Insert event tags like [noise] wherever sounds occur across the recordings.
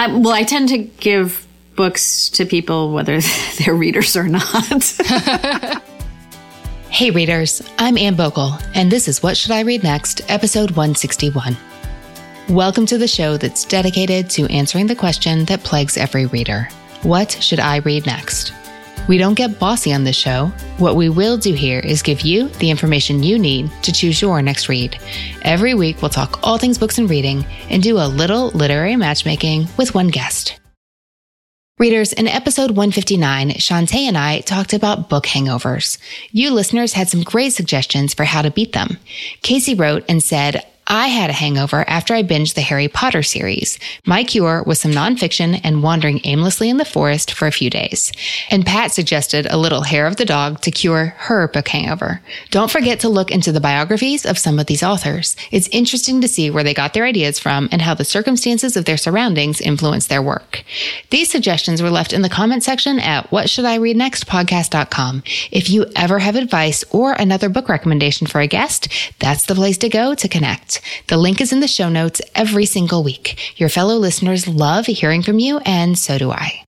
I, well, I tend to give books to people whether [laughs] they're readers or not. [laughs] hey, readers, I'm Anne Bogel, and this is What Should I Read Next, episode 161. Welcome to the show that's dedicated to answering the question that plagues every reader What should I read next? We don't get bossy on this show. What we will do here is give you the information you need to choose your next read. Every week, we'll talk all things books and reading and do a little literary matchmaking with one guest. Readers, in episode 159, Shantae and I talked about book hangovers. You listeners had some great suggestions for how to beat them. Casey wrote and said, I had a hangover after I binged the Harry Potter series. My cure was some nonfiction and wandering aimlessly in the forest for a few days. And Pat suggested a little hair of the dog to cure her book hangover. Don't forget to look into the biographies of some of these authors. It's interesting to see where they got their ideas from and how the circumstances of their surroundings influenced their work. These suggestions were left in the comment section at what should I read next podcast.com. If you ever have advice or another book recommendation for a guest, that's the place to go to connect. The link is in the show notes every single week. Your fellow listeners love hearing from you, and so do I.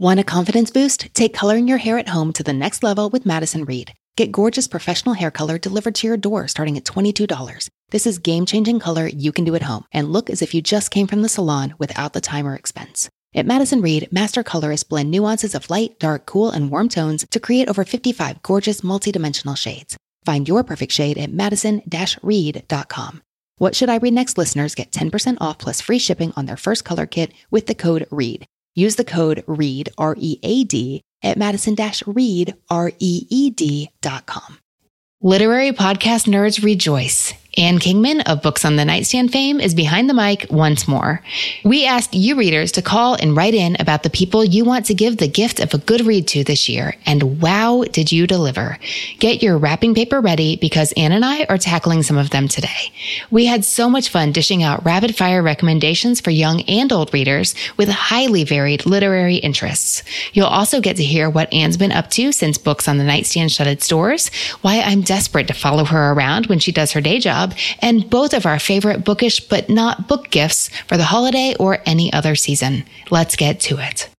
Want a confidence boost? Take coloring your hair at home to the next level with Madison Reed. Get gorgeous professional hair color delivered to your door starting at $22. This is game changing color you can do at home and look as if you just came from the salon without the time or expense. At Madison Reed, master colorists blend nuances of light, dark, cool, and warm tones to create over 55 gorgeous multidimensional shades. Find your perfect shade at madison-reed.com. What Should I Read Next listeners get 10% off plus free shipping on their first color kit with the code READ. Use the code READ, R E A D, at Madison Reed, R E E D dot com. Literary podcast nerds rejoice. Ann Kingman of Books on the Nightstand fame is behind the mic once more. We asked you readers to call and write in about the people you want to give the gift of a good read to this year. And wow, did you deliver. Get your wrapping paper ready because Anne and I are tackling some of them today. We had so much fun dishing out rapid fire recommendations for young and old readers with highly varied literary interests. You'll also get to hear what Anne's been up to since Books on the Nightstand shut its doors, why I'm desperate to follow her around when she does her day job, Club, and both of our favorite bookish but not book gifts for the holiday or any other season. Let's get to it.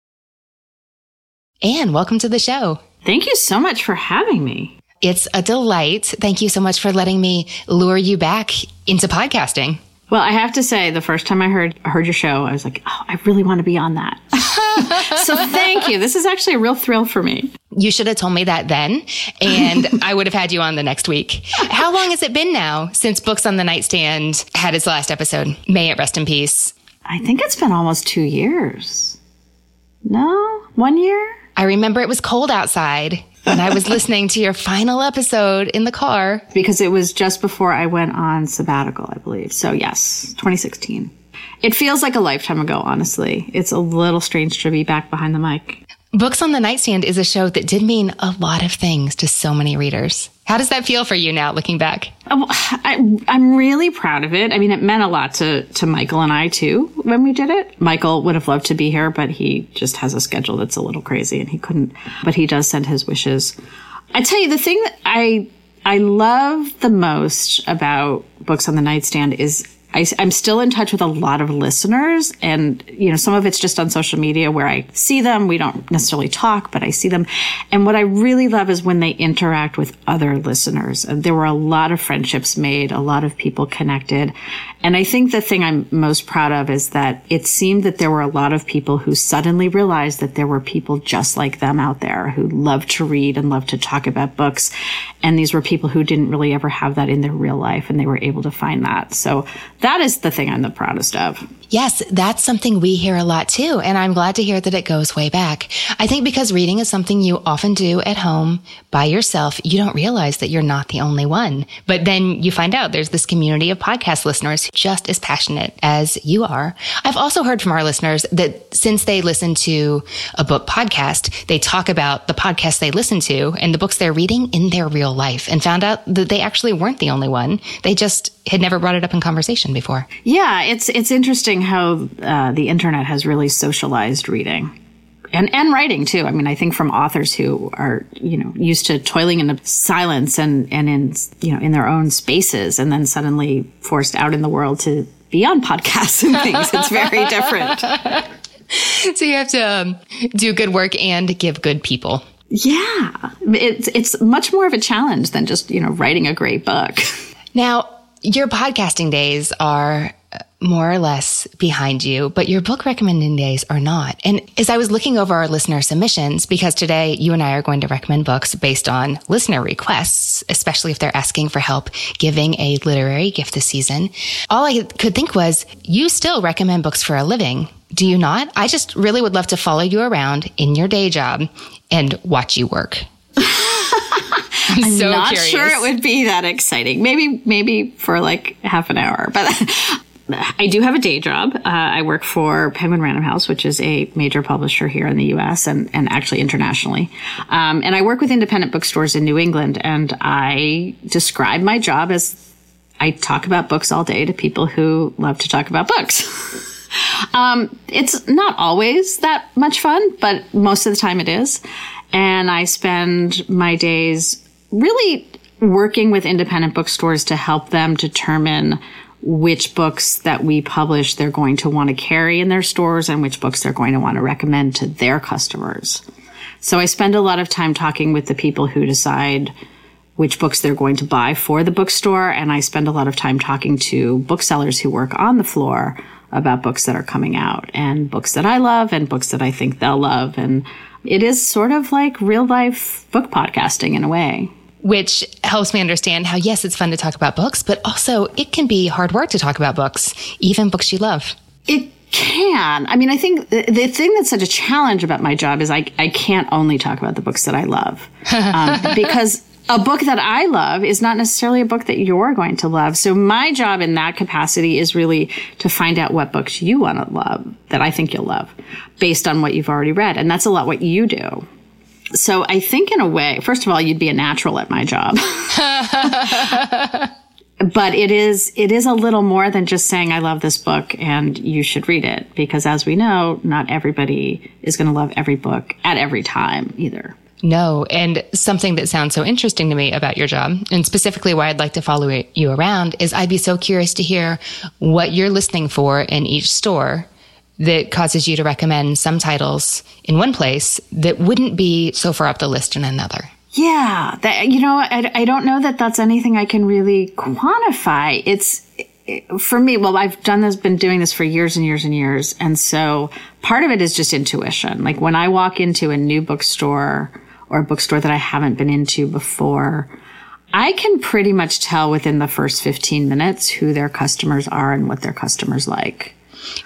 Anne, welcome to the show. Thank you so much for having me. It's a delight. Thank you so much for letting me lure you back into podcasting. Well, I have to say, the first time I heard heard your show, I was like, "Oh, I really want to be on that." [laughs] [laughs] so thank you. This is actually a real thrill for me. You should have told me that then, and [laughs] I would have had you on the next week. How long has it been now since Books on the Nightstand had its last episode? May it rest in peace. I think it's been almost two years. No, one year. I remember it was cold outside and I was [laughs] listening to your final episode in the car. Because it was just before I went on sabbatical, I believe. So, yes, 2016. It feels like a lifetime ago, honestly. It's a little strange to be back behind the mic. Books on the Nightstand is a show that did mean a lot of things to so many readers. How does that feel for you now, looking back? Oh, I, am really proud of it. I mean, it meant a lot to, to Michael and I too when we did it. Michael would have loved to be here, but he just has a schedule that's a little crazy and he couldn't, but he does send his wishes. I tell you, the thing that I, I love the most about Books on the Nightstand is I, am still in touch with a lot of listeners, and you know, some of it's just on social media where I see them. We don't necessarily talk, but I see them. And what I really love is when they interact with other listeners. There were a lot of friendships made, a lot of people connected, and I think the thing I'm most proud of is that it seemed that there were a lot of people who suddenly realized that there were people just like them out there who love to read and love to talk about books. And these were people who didn't really ever have that in their real life and they were able to find that. So that is the thing I'm the proudest of. Yes, that's something we hear a lot too. And I'm glad to hear that it goes way back. I think because reading is something you often do at home by yourself, you don't realize that you're not the only one. But then you find out there's this community of podcast listeners just as passionate as you are. I've also heard from our listeners that since they listen to a book podcast, they talk about the podcast they listen to and the books they're reading in their real life and found out that they actually weren't the only one. They just had never brought it up in conversation before. Yeah, it's it's interesting how uh, the internet has really socialized reading. And, and writing too. I mean, I think from authors who are, you know, used to toiling in silence and, and in, you know, in their own spaces and then suddenly forced out in the world to be on podcasts and things. it's very different. [laughs] so you have to um, do good work and give good people. Yeah. It's, it's much more of a challenge than just, you know, writing a great book. Now, your podcasting days are more or less behind you, but your book recommending days are not. And as I was looking over our listener submissions, because today you and I are going to recommend books based on listener requests, especially if they're asking for help giving a literary gift this season, all I could think was you still recommend books for a living. Do you not? I just really would love to follow you around in your day job and watch you work. [laughs] I'm, I'm so not curious. sure it would be that exciting. Maybe, maybe for like half an hour, but [laughs] I do have a day job. Uh, I work for Penguin Random House, which is a major publisher here in the U.S. and, and actually internationally. Um, and I work with independent bookstores in New England. And I describe my job as I talk about books all day to people who love to talk about books. [laughs] um, it's not always that much fun, but most of the time it is. And I spend my days really working with independent bookstores to help them determine which books that we publish they're going to want to carry in their stores and which books they're going to want to recommend to their customers. So I spend a lot of time talking with the people who decide which books they're going to buy for the bookstore. And I spend a lot of time talking to booksellers who work on the floor about books that are coming out and books that I love and books that I think they'll love. And it is sort of like real life book podcasting in a way which helps me understand how, yes, it's fun to talk about books, but also it can be hard work to talk about books, even books you love. It can. I mean, I think the, the thing that's such a challenge about my job is I, I can't only talk about the books that I love. [laughs] Um, because a book that I love is not necessarily a book that you're going to love. So my job in that capacity is really to find out what books you want to love that I think you'll love based on what you've already read. And that's a lot what you do. So I think in a way, first of all, you'd be a natural at my job. [laughs] but it is it is a little more than just saying I love this book and you should read it because as we know, not everybody is going to love every book at every time either. No, and something that sounds so interesting to me about your job, and specifically why I'd like to follow you around, is I'd be so curious to hear what you're listening for in each store that causes you to recommend some titles in one place that wouldn't be so far up the list in another. Yeah, that, you know, I, I don't know that that's anything I can really quantify. It's for me, well, I've done this, been doing this for years and years and years. And so part of it is just intuition. Like when I walk into a new bookstore or a bookstore that I haven't been into before, I can pretty much tell within the first 15 minutes who their customers are and what their customers like.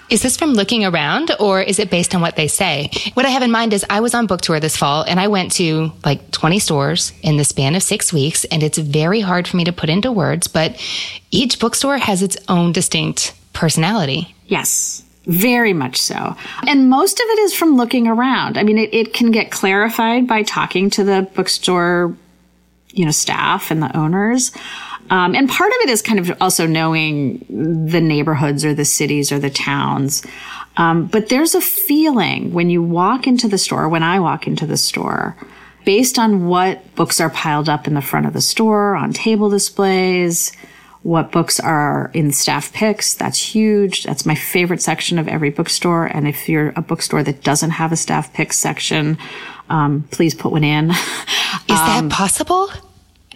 Is this from looking around or is it based on what they say? What I have in mind is I was on book tour this fall and I went to like 20 stores in the span of six weeks. And it's very hard for me to put into words, but each bookstore has its own distinct personality. Yes. Very much so. And most of it is from looking around. I mean, it, it can get clarified by talking to the bookstore, you know, staff and the owners. Um, and part of it is kind of also knowing the neighborhoods or the cities or the towns. Um, but there's a feeling when you walk into the store, when I walk into the store, based on what books are piled up in the front of the store, on table displays, what books are in staff picks. That's huge. That's my favorite section of every bookstore. And if you're a bookstore that doesn't have a staff picks section, um, please put one in. [laughs] Is um, that possible?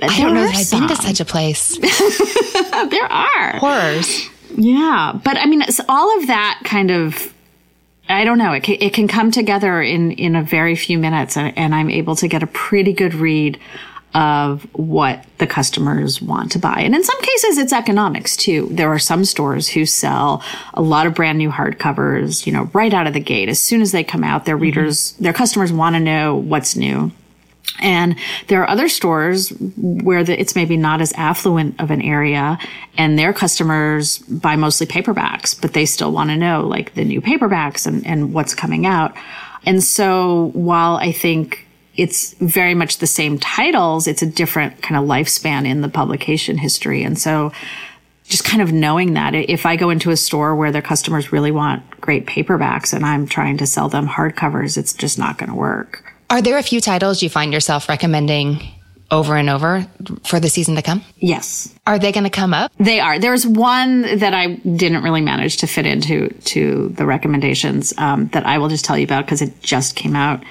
I don't know that I've been to such a place. [laughs] there are horrors. Yeah, but I mean, all of that kind of I don't know. It can, it can come together in, in a very few minutes and, and, I'm able to get a pretty good read of what the customers want to buy. And in some cases, it's economics too. There are some stores who sell a lot of brand new hardcovers, you know, right out of the gate. As soon as they come out, their mm-hmm. readers, their customers want to know what's new. And there are other stores where the, it's maybe not as affluent of an area and their customers buy mostly paperbacks, but they still want to know like the new paperbacks and, and what's coming out. And so while I think it's very much the same titles, it's a different kind of lifespan in the publication history. And so just kind of knowing that if I go into a store where their customers really want great paperbacks and I'm trying to sell them hardcovers, it's just not going to work. Are there a few titles you find yourself recommending over and over for the season to come? Yes. Are they going to come up? They are. There's one that I didn't really manage to fit into to the recommendations um, that I will just tell you about because it just came out,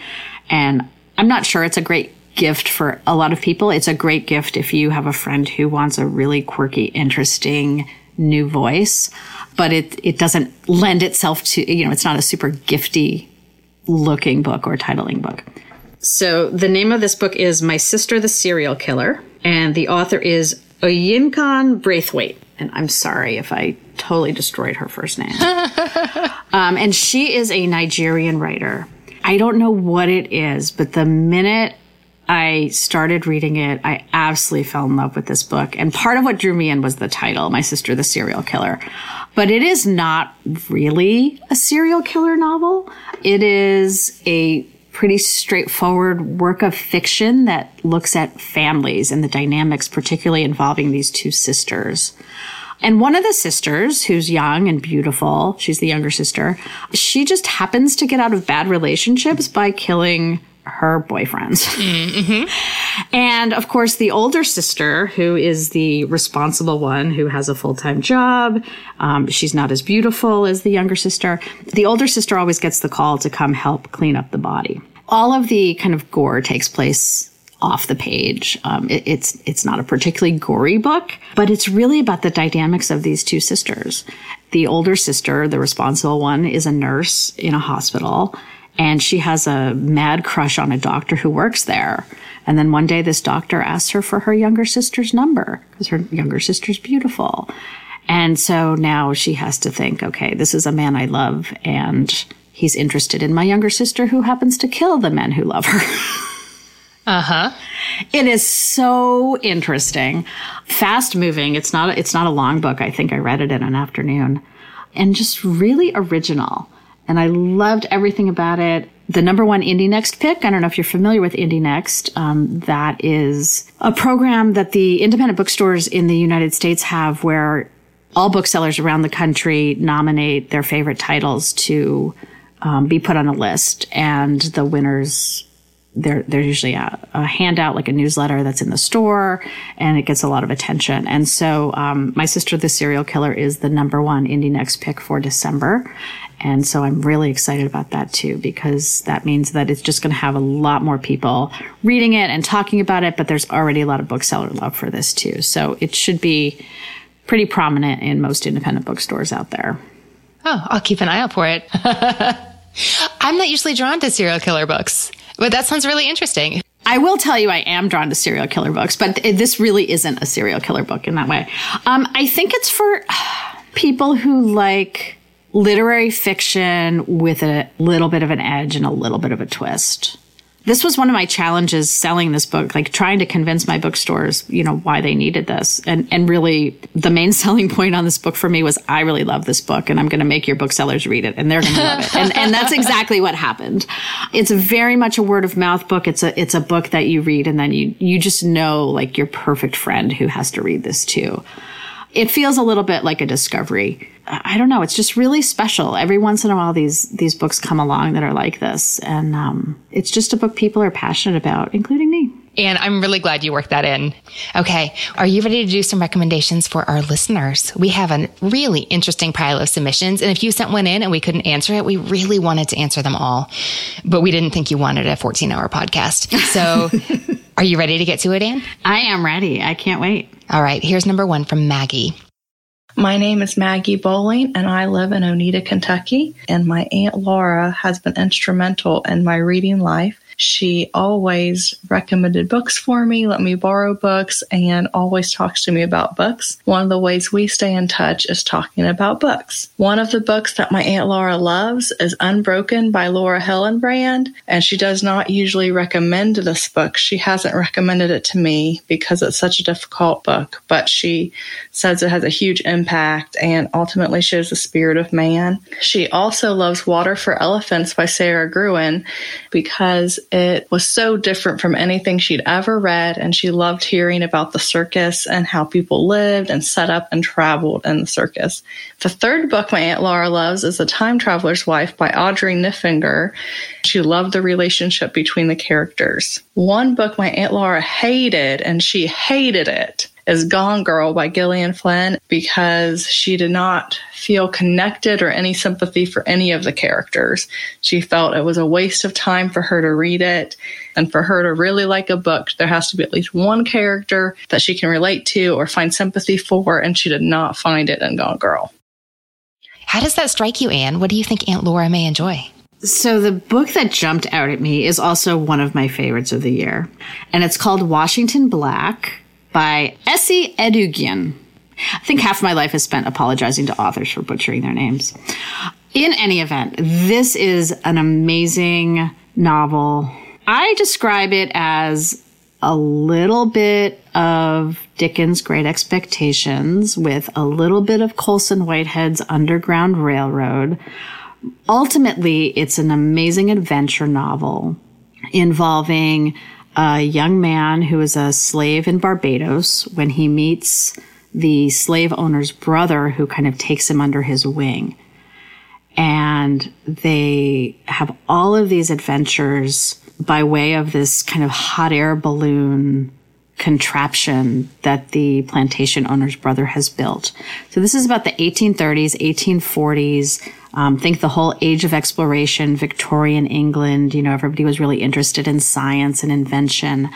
and I'm not sure it's a great gift for a lot of people. It's a great gift if you have a friend who wants a really quirky, interesting new voice, but it it doesn't lend itself to you know it's not a super gifty looking book or titling book. So the name of this book is My Sister the Serial Killer, and the author is Oyinkan Braithwaite. And I'm sorry if I totally destroyed her first name. [laughs] um, and she is a Nigerian writer. I don't know what it is, but the minute I started reading it, I absolutely fell in love with this book. And part of what drew me in was the title, My Sister the Serial Killer. But it is not really a serial killer novel. It is a pretty straightforward work of fiction that looks at families and the dynamics, particularly involving these two sisters. And one of the sisters, who's young and beautiful, she's the younger sister, she just happens to get out of bad relationships by killing her boyfriends. Mm-hmm. [laughs] and of course, the older sister, who is the responsible one who has a full time job, um, she's not as beautiful as the younger sister. The older sister always gets the call to come help clean up the body. All of the kind of gore takes place off the page. Um, it, it's it's not a particularly gory book, but it's really about the dynamics of these two sisters. The older sister, the responsible one, is a nurse in a hospital and she has a mad crush on a doctor who works there. And then one day this doctor asks her for her younger sister's number because her younger sister's beautiful. And so now she has to think, okay, this is a man I love and he's interested in my younger sister who happens to kill the men who love her. uh-huh. It is so interesting. Fast moving. It's not it's not a long book. I think I read it in an afternoon. And just really original and I loved everything about it. The number one Indie Next pick, I don't know if you're familiar with Indie Next. Um, that is a program that the independent bookstores in the United States have where all booksellers around the country nominate their favorite titles to um, be put on a list, and the winners there, there's usually a, a, handout, like a newsletter that's in the store, and it gets a lot of attention. And so, um, my sister, the serial killer, is the number one Indie Next pick for December, and so I'm really excited about that too, because that means that it's just going to have a lot more people reading it and talking about it. But there's already a lot of bookseller love for this too, so it should be pretty prominent in most independent bookstores out there. Oh, I'll keep an eye out for it. [laughs] I'm not usually drawn to serial killer books. But that sounds really interesting. I will tell you, I am drawn to serial killer books, but this really isn't a serial killer book in that way. Um, I think it's for [sighs] people who like literary fiction with a little bit of an edge and a little bit of a twist this was one of my challenges selling this book, like trying to convince my bookstores, you know, why they needed this. And and really the main [laughs] selling point on this book for me was I really love this book and I'm going to make your booksellers read it and they're going to love it. And and that's exactly what happened. It's very much a word of mouth book. It's a it's a book that you read and then you you just know like your perfect friend who has to read this too. It feels a little bit like a discovery. I don't know. It's just really special. Every once in a while, these these books come along that are like this, and um, it's just a book people are passionate about, including me. And I'm really glad you worked that in. Okay. Are you ready to do some recommendations for our listeners? We have a really interesting pile of submissions. And if you sent one in and we couldn't answer it, we really wanted to answer them all, but we didn't think you wanted a 14 hour podcast. So [laughs] are you ready to get to it, Anne? I am ready. I can't wait. All right. Here's number one from Maggie. My name is Maggie Bowling, and I live in Oneida, Kentucky. And my Aunt Laura has been instrumental in my reading life. She always recommended books for me, let me borrow books, and always talks to me about books. One of the ways we stay in touch is talking about books. One of the books that my Aunt Laura loves is Unbroken by Laura Hillenbrand, and she does not usually recommend this book. She hasn't recommended it to me because it's such a difficult book, but she says it has a huge impact and ultimately shows the spirit of man. She also loves Water for Elephants by Sara Gruen because it was so different from anything she'd ever read, and she loved hearing about the circus and how people lived and set up and traveled in the circus. The third book my Aunt Laura loves is The Time Traveler's Wife by Audrey Niffenegger. She loved the relationship between the characters. One book my Aunt Laura hated, and she hated it, is Gone Girl by Gillian Flynn because she did not feel connected or any sympathy for any of the characters. She felt it was a waste of time for her to read it. And for her to really like a book, there has to be at least one character that she can relate to or find sympathy for. And she did not find it in Gone Girl. How does that strike you, Anne? What do you think Aunt Laura may enjoy? So the book that jumped out at me is also one of my favorites of the year. And it's called Washington Black by Esi Edugyan. I think half my life is spent apologizing to authors for butchering their names. In any event, this is an amazing novel. I describe it as a little bit of Dickens' Great Expectations with a little bit of Colson Whitehead's Underground Railroad. Ultimately, it's an amazing adventure novel involving a young man who is a slave in Barbados when he meets the slave owner's brother who kind of takes him under his wing. And they have all of these adventures by way of this kind of hot air balloon contraption that the plantation owner's brother has built. So this is about the 1830s, 1840s. Um, think the whole age of exploration, Victorian England. You know, everybody was really interested in science and invention.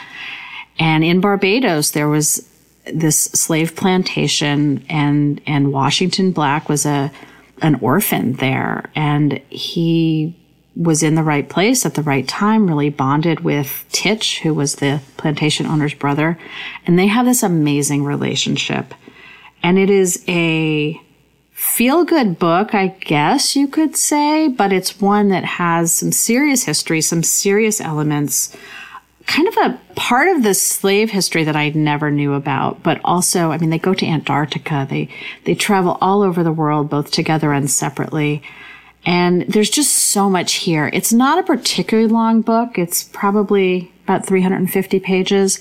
And in Barbados, there was this slave plantation, and and Washington Black was a an orphan there, and he was in the right place at the right time, really bonded with Titch, who was the plantation owner's brother. And they have this amazing relationship. And it is a feel good book, I guess you could say, but it's one that has some serious history, some serious elements, kind of a part of the slave history that I never knew about, but also, I mean, they go to Antarctica. They, they travel all over the world, both together and separately. And there's just so much here. It's not a particularly long book. It's probably about 350 pages,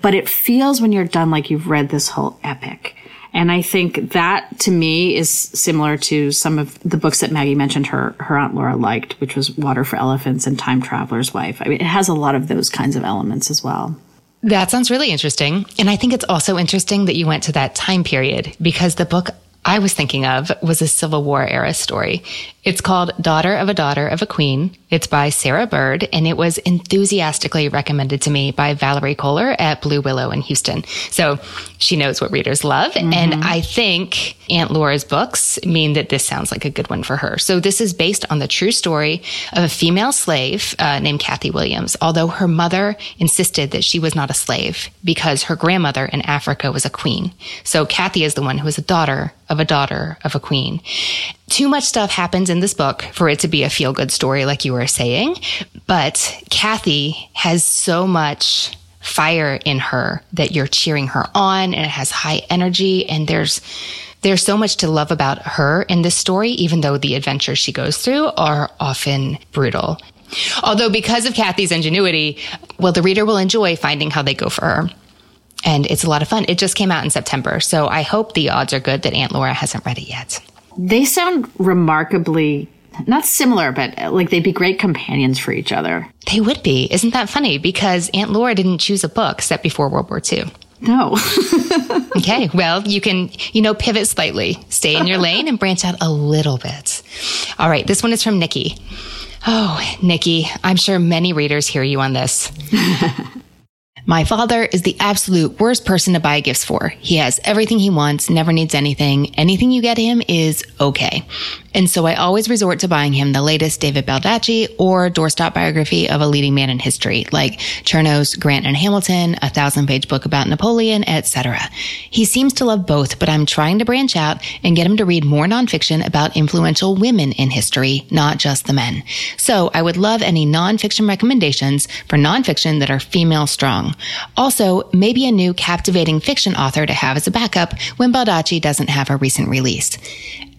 but it feels when you're done like you've read this whole epic. And I think that to me is similar to some of the books that Maggie mentioned her, her Aunt Laura liked, which was Water for Elephants and Time Traveler's Wife. I mean, it has a lot of those kinds of elements as well. That sounds really interesting. And I think it's also interesting that you went to that time period because the book I was thinking of was a Civil War era story. It's called Daughter of a Daughter of a Queen. It's by Sarah Bird, and it was enthusiastically recommended to me by Valerie Koehler at Blue Willow in Houston. So she knows what readers love. Mm-hmm. And I think Aunt Laura's books mean that this sounds like a good one for her. So this is based on the true story of a female slave uh, named Kathy Williams, although her mother insisted that she was not a slave because her grandmother in Africa was a queen. So Kathy is the one who is a daughter of a daughter of a queen. Too much stuff happens in this book for it to be a feel good story, like you were saying. But Kathy has so much fire in her that you're cheering her on and it has high energy and there's there's so much to love about her in this story, even though the adventures she goes through are often brutal. Although because of Kathy's ingenuity, well, the reader will enjoy finding how they go for her. And it's a lot of fun. It just came out in September. So I hope the odds are good that Aunt Laura hasn't read it yet. They sound remarkably not similar, but uh, like they'd be great companions for each other. They would be. Isn't that funny? Because Aunt Laura didn't choose a book set before World War II. No. [laughs] [laughs] okay. Well, you can, you know, pivot slightly, stay in your [laughs] lane and branch out a little bit. All right. This one is from Nikki. Oh, Nikki, I'm sure many readers hear you on this. My father is the absolute worst person to buy gifts for. He has everything he wants, never needs anything. Anything you get him is okay. And so I always resort to buying him the latest David Baldacci or doorstop biography of a leading man in history, like Chernow's Grant and Hamilton, a thousand page book about Napoleon, etc. He seems to love both, but I'm trying to branch out and get him to read more nonfiction about influential women in history, not just the men. So I would love any nonfiction recommendations for nonfiction that are female strong. Also, maybe a new captivating fiction author to have as a backup when Baldacci doesn't have a recent release.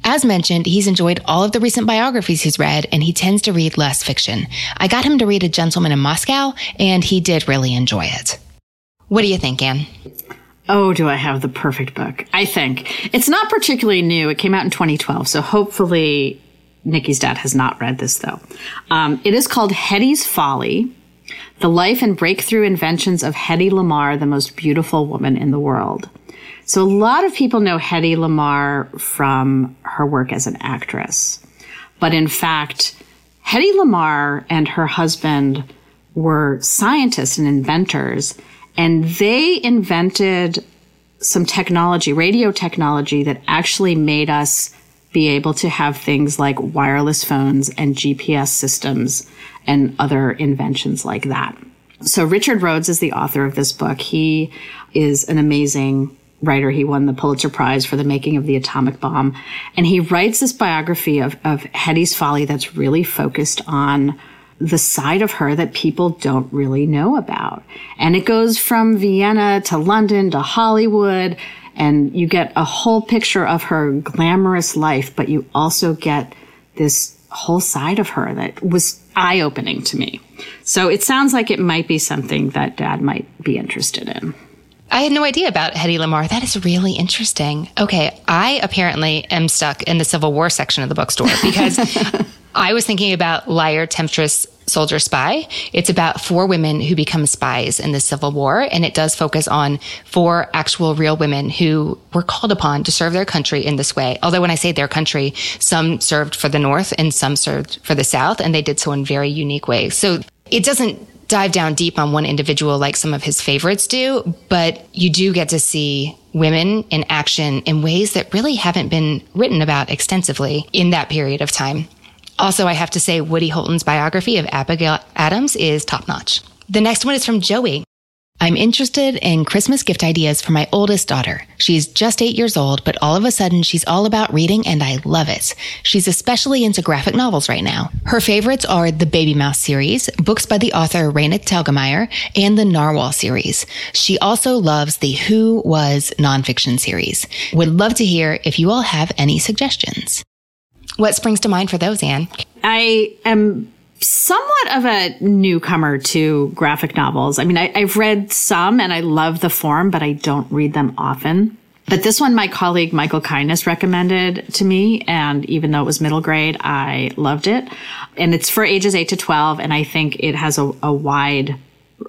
As mentioned, he's enjoyed all of the recent biographies he's read, and he tends to read less fiction. I got him to read A Gentleman in Moscow, and he did really enjoy it. What do you think, Anne? Oh, do I have the perfect book? I think. It's not particularly new. It came out in 2012, so hopefully Nikki's dad has not read this, though. Um, it is called Hedy's Folly The Life and Breakthrough Inventions of Hedy Lamarr, the Most Beautiful Woman in the World. So a lot of people know Hedy Lamarr from her work as an actress. But in fact, Hedy Lamarr and her husband were scientists and inventors, and they invented some technology, radio technology that actually made us be able to have things like wireless phones and GPS systems and other inventions like that. So Richard Rhodes is the author of this book. He is an amazing writer. He won the Pulitzer Prize for the making of the atomic bomb. And he writes this biography of, of Hedy's Folly that's really focused on the side of her that people don't really know about. And it goes from Vienna to London to Hollywood. And you get a whole picture of her glamorous life, but you also get this whole side of her that was eye opening to me. So it sounds like it might be something that dad might be interested in. I had no idea about Hedy Lamarr. That is really interesting. Okay, I apparently am stuck in the Civil War section of the bookstore because [laughs] I was thinking about Liar, Temptress, Soldier, Spy. It's about four women who become spies in the Civil War, and it does focus on four actual real women who were called upon to serve their country in this way. Although when I say their country, some served for the North and some served for the South, and they did so in very unique ways. So it doesn't dive down deep on one individual like some of his favorites do, but you do get to see women in action in ways that really haven't been written about extensively in that period of time. Also, I have to say Woody Holton's biography of Abigail Adams is top notch. The next one is from Joey. I'm interested in Christmas gift ideas for my oldest daughter. She's just eight years old, but all of a sudden she's all about reading and I love it. She's especially into graphic novels right now. Her favorites are the Babymouse series, books by the author Raina Telgemeier, and the Narwhal series. She also loves the Who Was nonfiction series. Would love to hear if you all have any suggestions. What springs to mind for those, Anne? I am somewhat of a newcomer to graphic novels. I mean, I, have read some and I love the form, but I don't read them often. But this one, my colleague Michael Kindness recommended to me. And even though it was middle grade, I loved it. And it's for ages 8 to 12. And I think it has a, a wide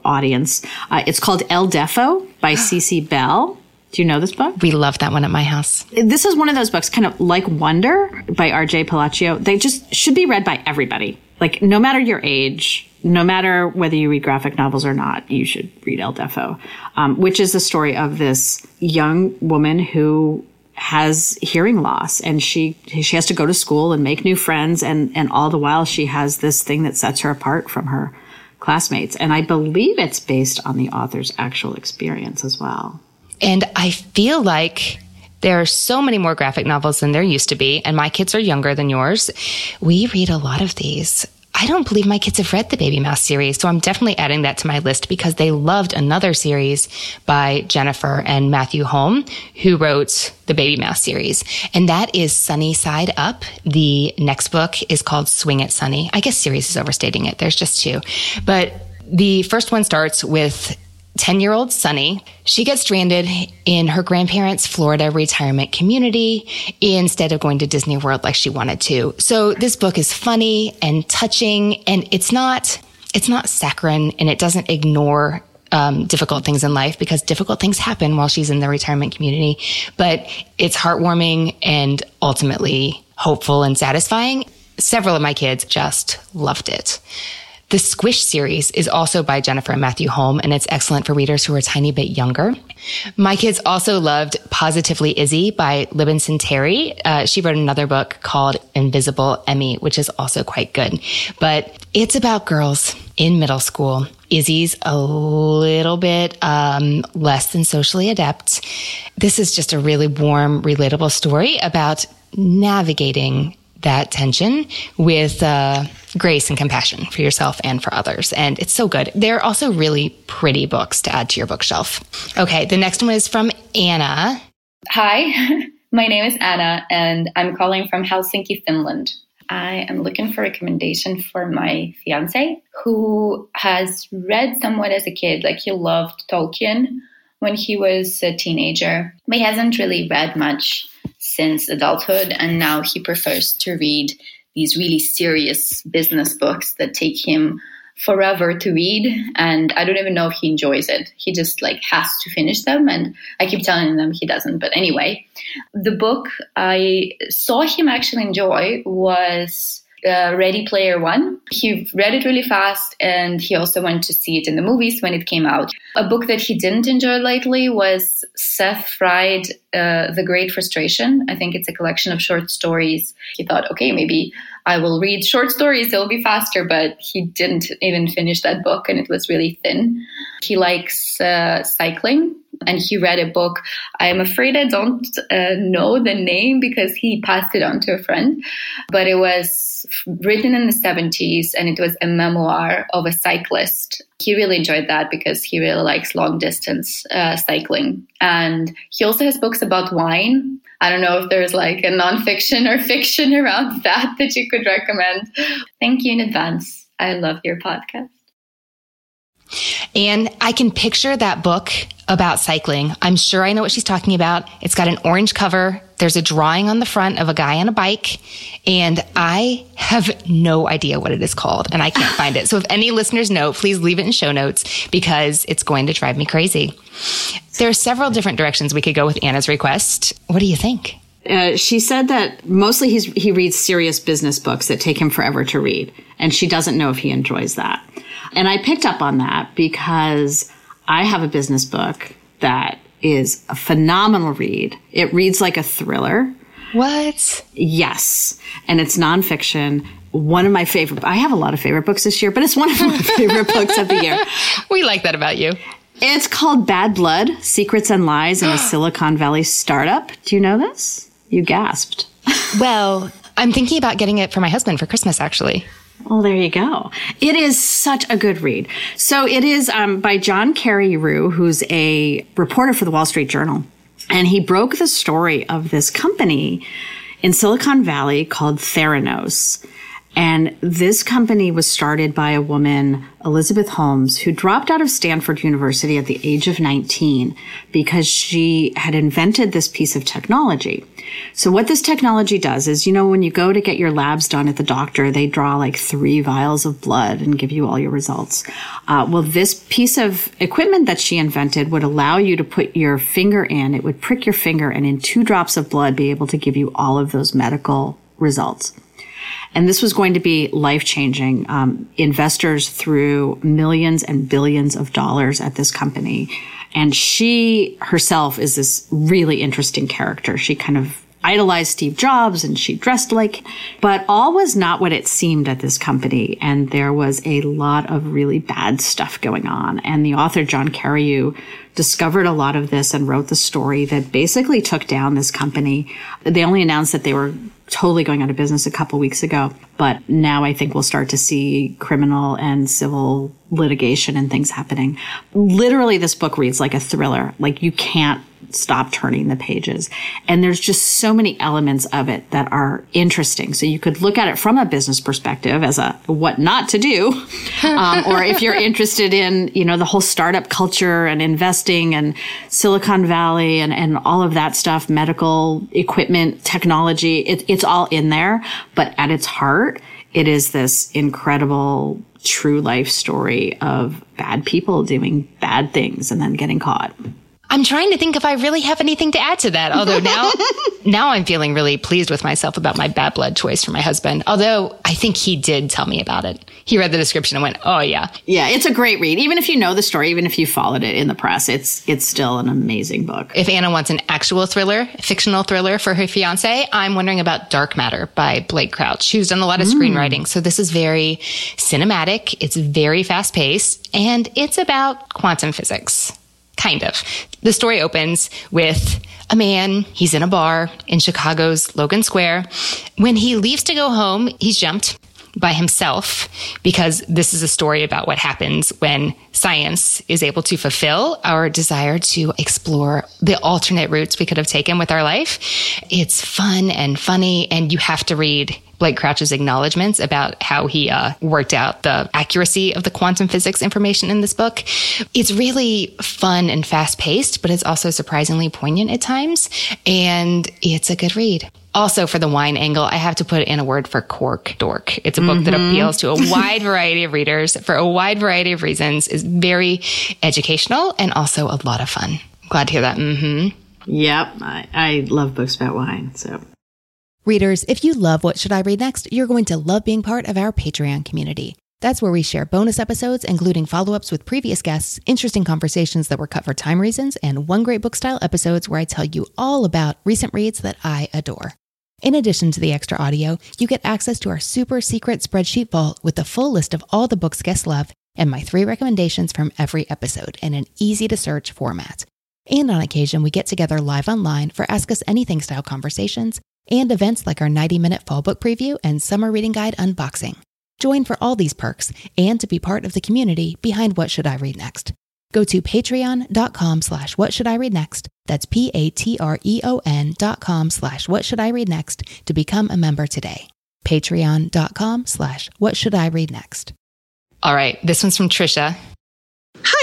audience. Uh, it's called El Deafo by [gasps] Cece Bell. Do you know this book? We love that one at my house. This is one of those books, kind of like Wonder by R.J. Palacio. They just should be read by everybody like no matter your age, no matter whether you read graphic novels or not, you should read El Deafo, um, which is the story of this young woman who has hearing loss and she she has to go to school and make new friends and and all the while she has this thing that sets her apart from her classmates and I believe it's based on the author's actual experience as well. And I feel like there are so many more graphic novels than there used to be, and my kids are younger than yours. We read a lot of these. I don't believe my kids have read the Babymouse series, so I'm definitely adding that to my list because they loved another series by Jennifer and Matthew Holm, who wrote the Babymouse series. And that is Sunny Side Up. The next book is called Swing It Sunny. I guess series is overstating it. There's just two. But the first one starts with 10 year old Sunny. She gets stranded in her grandparents' Florida retirement community instead of going to Disney World like she wanted to. So this book is funny and touching and it's not, it's not saccharine and it doesn't ignore um, difficult things in life because difficult things happen while she's in the retirement community. But it's heartwarming and ultimately hopeful and satisfying. Several of my kids just loved it. The Squish series is also by Jennifer and Matthew Holm, and it's excellent for readers who are a tiny bit younger. My kids also loved Positively Izzy by Libenson Terri. Uh, she wrote another book called Invisible Emmie, which is also quite good. But it's about girls in middle school. Izzy's a little bit um, less than socially adept. This is just a really warm, relatable story about navigating that tension with uh, grace and compassion for yourself and for others. And it's so good. They're also really pretty books to add to your bookshelf. Okay, the next one is from Anna. Hi, [laughs] my name is Anna, and I'm calling from Helsinki, Finland. I am looking for a recommendation for my fiance who has read somewhat as a kid. Like he loved Tolkien when he was a teenager, but he hasn't really read much since adulthood. And now he prefers to read these really serious business books that take him forever to read and i don't even know if he enjoys it he just like has to finish them and i keep telling them he doesn't but anyway the book i saw him actually enjoy was uh, Ready Player One. He read it really fast and he also went to see it in the movies when it came out. A book that he didn't enjoy lately was Seth Fried, uh, The Great Frustration. I think it's a collection of short stories. He thought, okay, maybe I will read short stories, it'll be faster, but he didn't even finish that book and it was really thin. He likes uh, cycling and he read a book. I am afraid I don't uh, know the name because he passed it on to a friend, but it was written in the 70s and it was a memoir of a cyclist. He really enjoyed that because he really likes long distance uh, cycling. And he also has books about wine. I don't know if there's like a nonfiction or fiction [laughs] around that that you could recommend. Thank you in advance. I love your podcast. And I can picture that book about cycling. I'm sure I know what she's talking about. It's got an orange cover. There's a drawing on the front of a guy on a bike. And I have no idea what it is called and I can't [laughs] find it. So if any listeners know, please leave it in show notes because it's going to drive me crazy. There are several different directions we could go with Anna's request. What do you think? Uh, she said that mostly he's, he reads serious business books that take him forever to read, and she doesn't know if he enjoys that. And I picked up on that because I have a business book that is a phenomenal read. It reads like a thriller. What? Yes. And it's nonfiction. One of my favorite, I have a lot of favorite books this year, but it's one of my [laughs] favorite books of the year. We like that about you. It's called Bad Blood Secrets and Lies in a [gasps] Silicon Valley Startup. Do you know this? You gasped. [laughs] well, I'm thinking about getting it for my husband for Christmas, actually. Oh, there you go. It is such a good read. So it is um, by John Carreyrou, who's a reporter for the Wall Street Journal. And he broke the story of this company in Silicon Valley called Theranos. And this company was started by a woman, Elizabeth Holmes, who dropped out of Stanford University at the age of 19 because she had invented this piece of technology. So what this technology does is, you know, when you go to get your labs done at the doctor, they draw like three vials of blood and give you all your results. Uh, well, this piece of equipment that she invented would allow you to put your finger in. It would prick your finger and in two drops of blood be able to give you all of those medical results. And this was going to be life changing. Um, investors threw millions and billions of dollars at this company. And she herself is this really interesting character. She kind of idolized Steve Jobs and she dressed like, but all was not what it seemed at this company. And there was a lot of really bad stuff going on. And the author, John Carreyrou, discovered a lot of this and wrote the story that basically took down this company. They only announced that they were totally going out of business a couple weeks ago. But now I think we'll start to see criminal and civil litigation and things happening. Literally, this book reads like a thriller. Like you can't stop turning the pages. And there's just so many elements of it that are interesting. So you could look at it from a business perspective as a what not to do. [laughs] um, or if you're interested in, you know, the whole startup culture and investing and Silicon Valley and, and all of that stuff, medical equipment, technology, it, it's all in there. But at its heart, it is this incredible true life story of bad people doing bad things and then getting caught. I'm trying to think if I really have anything to add to that. Although now, [laughs] now I'm feeling really pleased with myself about my bad blood choice for my husband. Although I think he did tell me about it. He read the description and went, "Oh yeah, yeah, it's a great read. Even if you know the story, even if you followed it in the press, it's it's still an amazing book." If Anna wants an actual thriller, fictional thriller for her fiance, I'm wondering about Dark Matter by Blake Crouch, who's done a lot of mm. screenwriting. So this is very cinematic. It's very fast paced, and it's about quantum physics. Kind of. The story opens with a man, he's in a bar in Chicago's Logan Square. When he leaves to go home, he's jumped by himself because this is a story about what happens when science is able to fulfill our desire to explore the alternate routes we could have taken with our life. It's fun and funny, and you have to read Blake Crouch's acknowledgments about how he uh, worked out the accuracy of the quantum physics information in this book. It's really fun and fast paced, but it's also surprisingly poignant at times. And it's a good read. Also, for the wine angle, I have to put in a word for Cork Dork. It's a book mm-hmm. that appeals to a wide variety of readers for a wide variety of reasons, is very educational and also a lot of fun. Glad to hear that. Mm-hmm. Yep. I, I love books about wine. So Readers, if you love What Should I Read Next, you're going to love being part of our Patreon community. That's where we share bonus episodes, including follow ups with previous guests, interesting conversations that were cut for time reasons, and one great book style episodes where I tell you all about recent reads that I adore. In addition to the extra audio, you get access to our super secret spreadsheet vault with the full list of all the books guests love and my three recommendations from every episode in an easy to search format. And on occasion, we get together live online for Ask Us Anything style conversations and events like our 90 minute fall book preview and summer reading guide unboxing. Join for all these perks and to be part of the community behind What Should I Read Next. Go to patreon.com slash what should I read next. That's P-A-T-R-E-O-N dot com slash what should I read next to become a member today. Patreon.com slash what should I read next. All right. This one's from Trisha.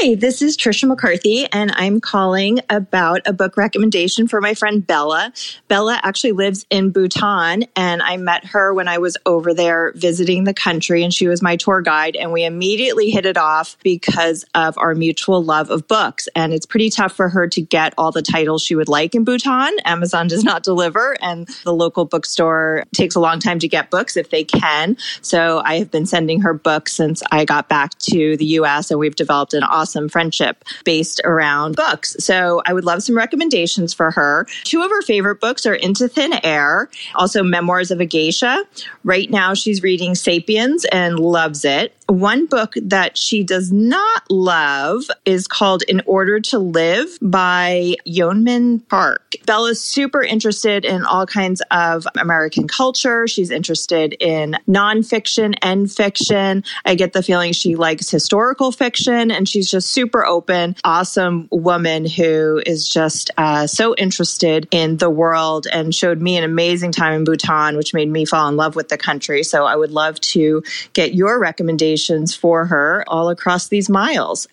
Hi, this is Trisha McCarthy, and I'm calling about a book recommendation for my friend Bella. Bella actually lives in Bhutan, and I met her when I was over there visiting the country, and she was my tour guide. And we immediately hit it off because of our mutual love of books. And it's pretty tough for her to get all the titles she would like in Bhutan. Amazon does not [laughs] deliver, and the local bookstore takes a long time to get books if they can. So I have been sending her books since I got back to the US, and we've developed an awesome friendship based around books. So I would love some recommendations for her. Two of her favorite books are Into Thin Air, also Memoirs of a Geisha. Right now, she's reading Sapiens and loves it. One book that she does not love is called In Order to Live by Yeonmi Park. Bella's super interested in all kinds of American culture. She's interested in nonfiction and fiction. I get the feeling she likes historical fiction and she's just super open, awesome woman who is just uh, so interested in the world and showed me an amazing time in Bhutan, which made me fall in love with the country. So I would love to get your recommendations recommendations for her all across these miles.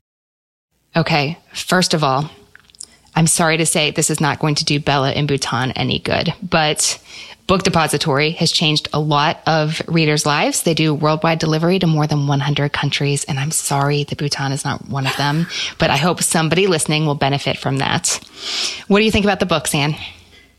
Okay, first of all, I'm sorry to say this is not going to do Bella in Bhutan any good, but Book Depository has changed a lot of readers' lives. They do worldwide delivery to more than 100 countries, and I'm sorry that Bhutan is not one of them, but I hope somebody listening will benefit from that. What do you think about the books, Anne?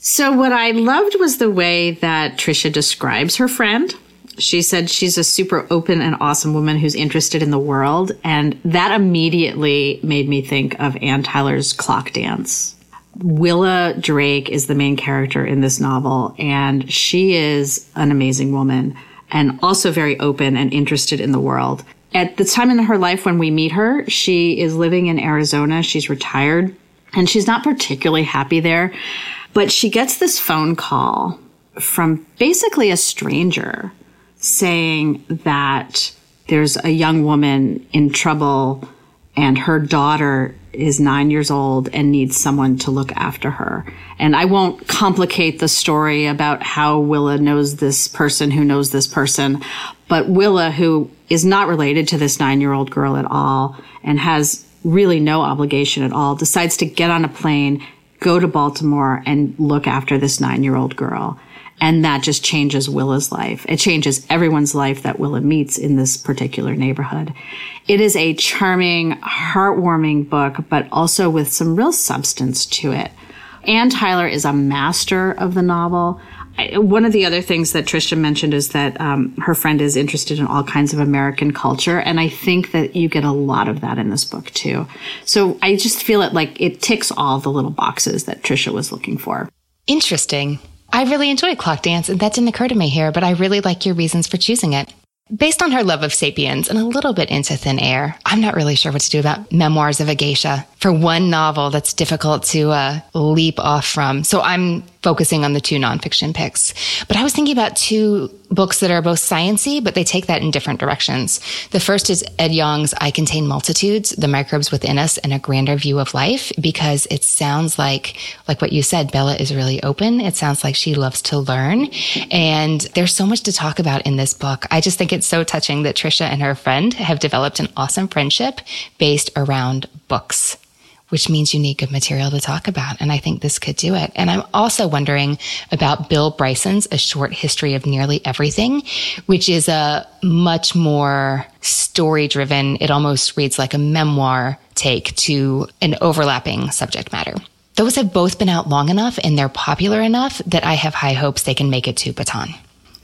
So, what I loved was the way that Trisha describes her friend. She said she's a super open and awesome woman who's interested in the world. And that immediately made me think of Anne Tyler's Clock Dance. Willa Drake is the main character in this novel, and she is an amazing woman and also very open and interested in the world. At the time in her life when we meet her, she is living in Arizona. She's retired and she's not particularly happy there, but she gets this phone call from basically a stranger saying that there's a young woman in trouble and her daughter is nine years old and needs someone to look after her. And I won't complicate the story about how Willa knows this person who knows this person, but Willa, who is not related to this nine year old girl at all and has really no obligation at all, decides to get on a plane, go to Baltimore and look after this nine year old girl. And that just changes Willa's life. It changes everyone's life that Willa meets in this particular neighborhood. It is a charming, heartwarming book, but also with some real substance to it. Anne Tyler is a master of the novel. One of the other things that Trisha mentioned is that um, her friend is interested in all kinds of American culture, and I think that you get a lot of that in this book too. So I just feel it like it ticks all the little boxes that Trisha was looking for. Interesting. I really enjoyed Clock Dance, and that didn't occur to me here, but I really like your reasons for choosing it. Based on her love of Sapiens and a little bit into thin air, I'm not really sure what to do about Memoirs of a Geisha for one novel that's difficult to uh, leap off from. So I'm focusing on the two nonfiction picks. But I was thinking about two books that are both sciency, but they take that in different directions. The first is Ed Yong's I Contain Multitudes, The Microbes Within Us and a Grander View of Life, because it sounds like, like what you said, Bella is really open. It sounds like she loves to learn. And there's so much to talk about in this book. I just think it's so touching that Trisha and her friend have developed an awesome friendship based around books which means you need good material to talk about. And I think this could do it. And I'm also wondering about Bill Bryson's A Short History of Nearly Everything, which is a much more story driven, it almost reads like a memoir take to an overlapping subject matter. Those have both been out long enough and they're popular enough that I have high hopes they can make it to Bhutan.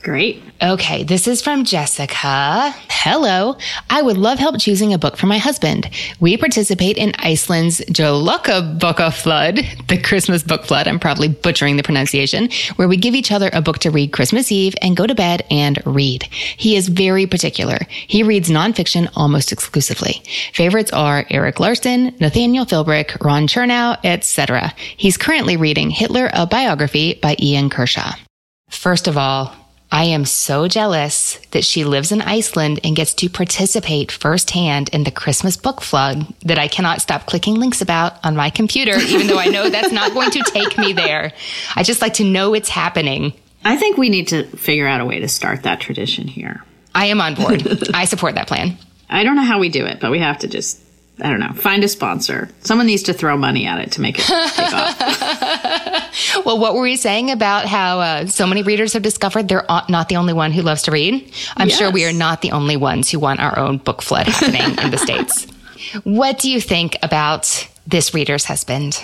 Great. Okay, this is from Jessica. Hello. I would love help choosing a book for my husband. We participate in Iceland's Jólaka Bókaflóð, [laughs] the Christmas book flood. I'm probably butchering the pronunciation, where we give each other a book to read Christmas Eve and go to bed and read. He is very particular. He reads nonfiction almost exclusively. Favorites are Erik Larson, Nathaniel Philbrick, Ron Chernow, etc. He's currently reading Hitler, a biography by Ian Kershaw. First of all, I am so jealous that she lives in Iceland and gets to participate firsthand in the Christmas book flood that I cannot stop clicking links about on my computer, even though I know that's not going to take me there. I just like to know it's happening. I think we need to figure out a way to start that tradition here. I am on board. I support that plan. I don't know how we do it, but we have to just I don't know, find a sponsor. Someone needs to throw money at it to make it [laughs] take off. well, what were we saying about how uh, so many readers have discovered they're not the only one who loves to read? I'm yes. sure we are not the only ones who want our own book flood happening in the States. [laughs] What do you think about this reader's husband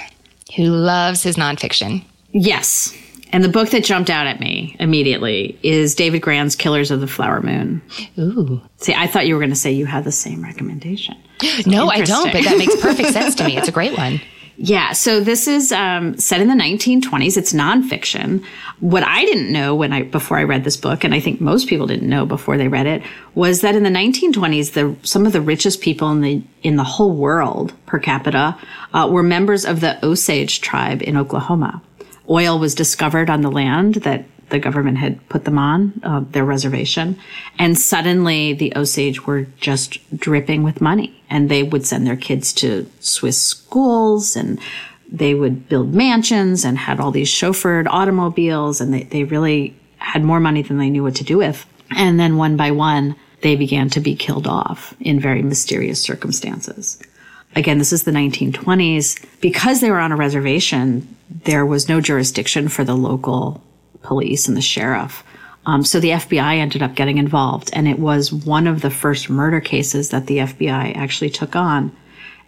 who loves his nonfiction? Yes. And the book that jumped out at me immediately is David Grann's Killers of the Flower Moon. Ooh. See, I thought you were going to say you had the same recommendation. [gasps] no, I don't, but that makes perfect sense to me. It's a great one. [laughs] Yeah, so this is um, set in the 1920s. It's nonfiction. What I didn't know when I before I read this book, and I think most people didn't know before they read it, was that in the 1920s, the some of the richest people in the in the whole world per capita uh, were members of the Osage tribe in Oklahoma oil was discovered on the land that the government had put them on, uh, their reservation. And suddenly the Osage were just dripping with money and they would send their kids to Swiss schools and they would build mansions and had all these chauffeured automobiles and they, they really had more money than they knew what to do with. And then one by one, they began to be killed off in very mysterious circumstances. Again, this is the 1920s. Because they were on a reservation, there was no jurisdiction for the local police and the sheriff. Um, so the FBI ended up getting involved, and it was one of the first murder cases that the FBI actually took on.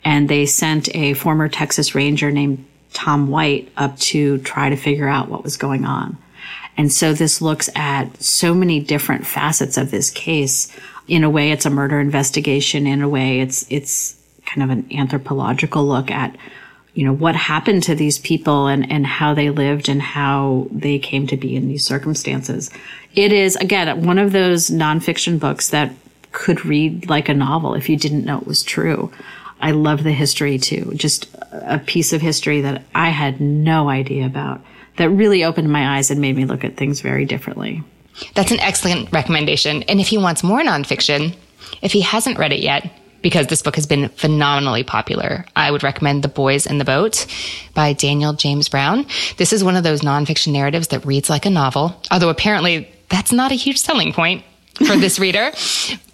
And they sent a former Texas Ranger named Tom White up to try to figure out what was going on. And so this looks at so many different facets of this case. In a way, it's a murder investigation. In a way, it's, it's kind of an anthropological look at you know what happened to these people and and how they lived and how they came to be in these circumstances. It is again one of those nonfiction books that could read like a novel if you didn't know it was true. I love the history too. Just a piece of history that i had no idea about that really opened my eyes and made me look at things very differently. That's an excellent recommendation. And if he wants more nonfiction if he hasn't read it yet because this book has been phenomenally popular. I would recommend The Boys in the Boat by Daniel James Brown. This is one of those nonfiction narratives that reads like a novel, although apparently that's not a huge selling point for this reader.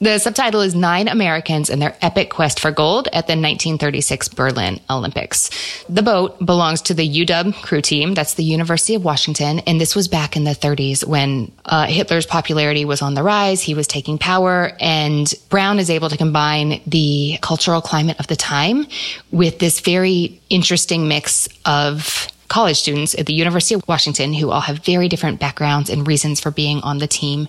The subtitle is Nine Americans and Their Epic Quest for Gold at the 1936 Berlin Olympics. The boat belongs to the UW crew team. That's the University of Washington. And this was back in the 30s when uh, Hitler's popularity was on the rise. He was taking power and Brown is able to combine the cultural climate of the time with this very interesting mix of college students at the University of Washington who all have very different backgrounds and reasons for being on the team.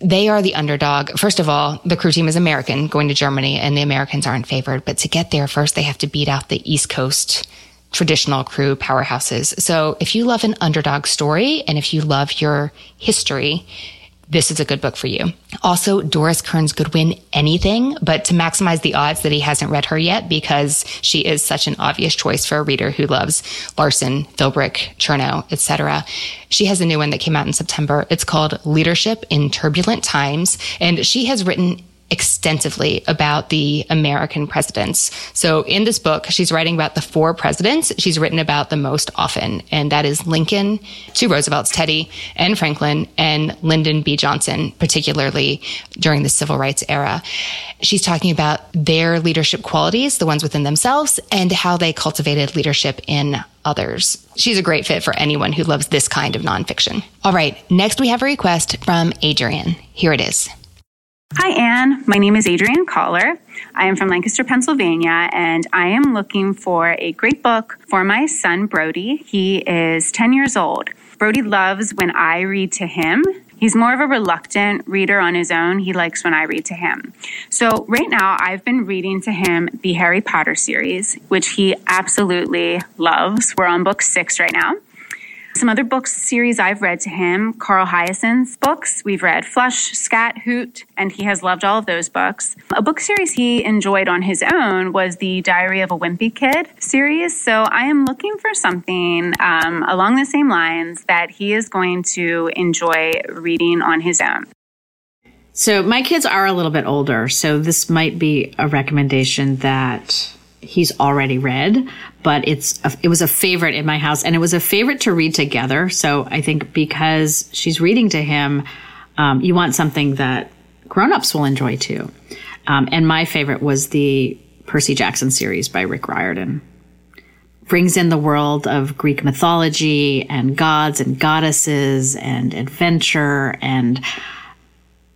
They are the underdog. First of all, the crew team is American going to Germany and the Americans aren't favored. But to get there first, they have to beat out the East Coast traditional crew powerhouses. So if you love an underdog story and if you love your history, this is a good book for you. Also, Doris Kearns Goodwin anything, but to maximize the odds that he hasn't read her yet because she is such an obvious choice for a reader who loves Larson, Philbrick, Chernow, etc. She has a new one that came out in September. It's called Leadership in Turbulent Times, and she has written extensively about the American presidents. So in this book, she's writing about the four presidents she's written about the most often, and that is Lincoln, two Roosevelts, Teddy and Franklin, and Lyndon B. Johnson, particularly during the civil rights era. She's talking about their leadership qualities, the ones within themselves, and how they cultivated leadership in others. She's a great fit for anyone who loves this kind of nonfiction. All right, next we have a request from Adrian. Here it is. Hi, Anne. My name is Adrienne Collar. I am from Lancaster, Pennsylvania, and I am looking for a great book for my son, Brody. He is 10 years old. Brody loves when I read to him. He's more of a reluctant reader on his own. He likes when I read to him. So, right now, I've been reading to him the Harry Potter series, which he absolutely loves. We're on book six right now. Some other books series I've read to him, Carl Hiaasen's books. We've read Flush, Scat, Hoot, and he has loved all of those books. A book series he enjoyed on his own was the Diary of a Wimpy Kid series. So I am looking for something um, along the same lines that he is going to enjoy reading on his own. So my kids are a little bit older, so this might be a recommendation that he's already read, but it's a, it was a favorite in my house, and it was a favorite to read together. So I think because she's reading to him, um, you want something that grown-ups will enjoy too. Um, and my favorite was the Percy Jackson series by Rick Riordan. Brings in the world of Greek mythology and gods and goddesses and adventure and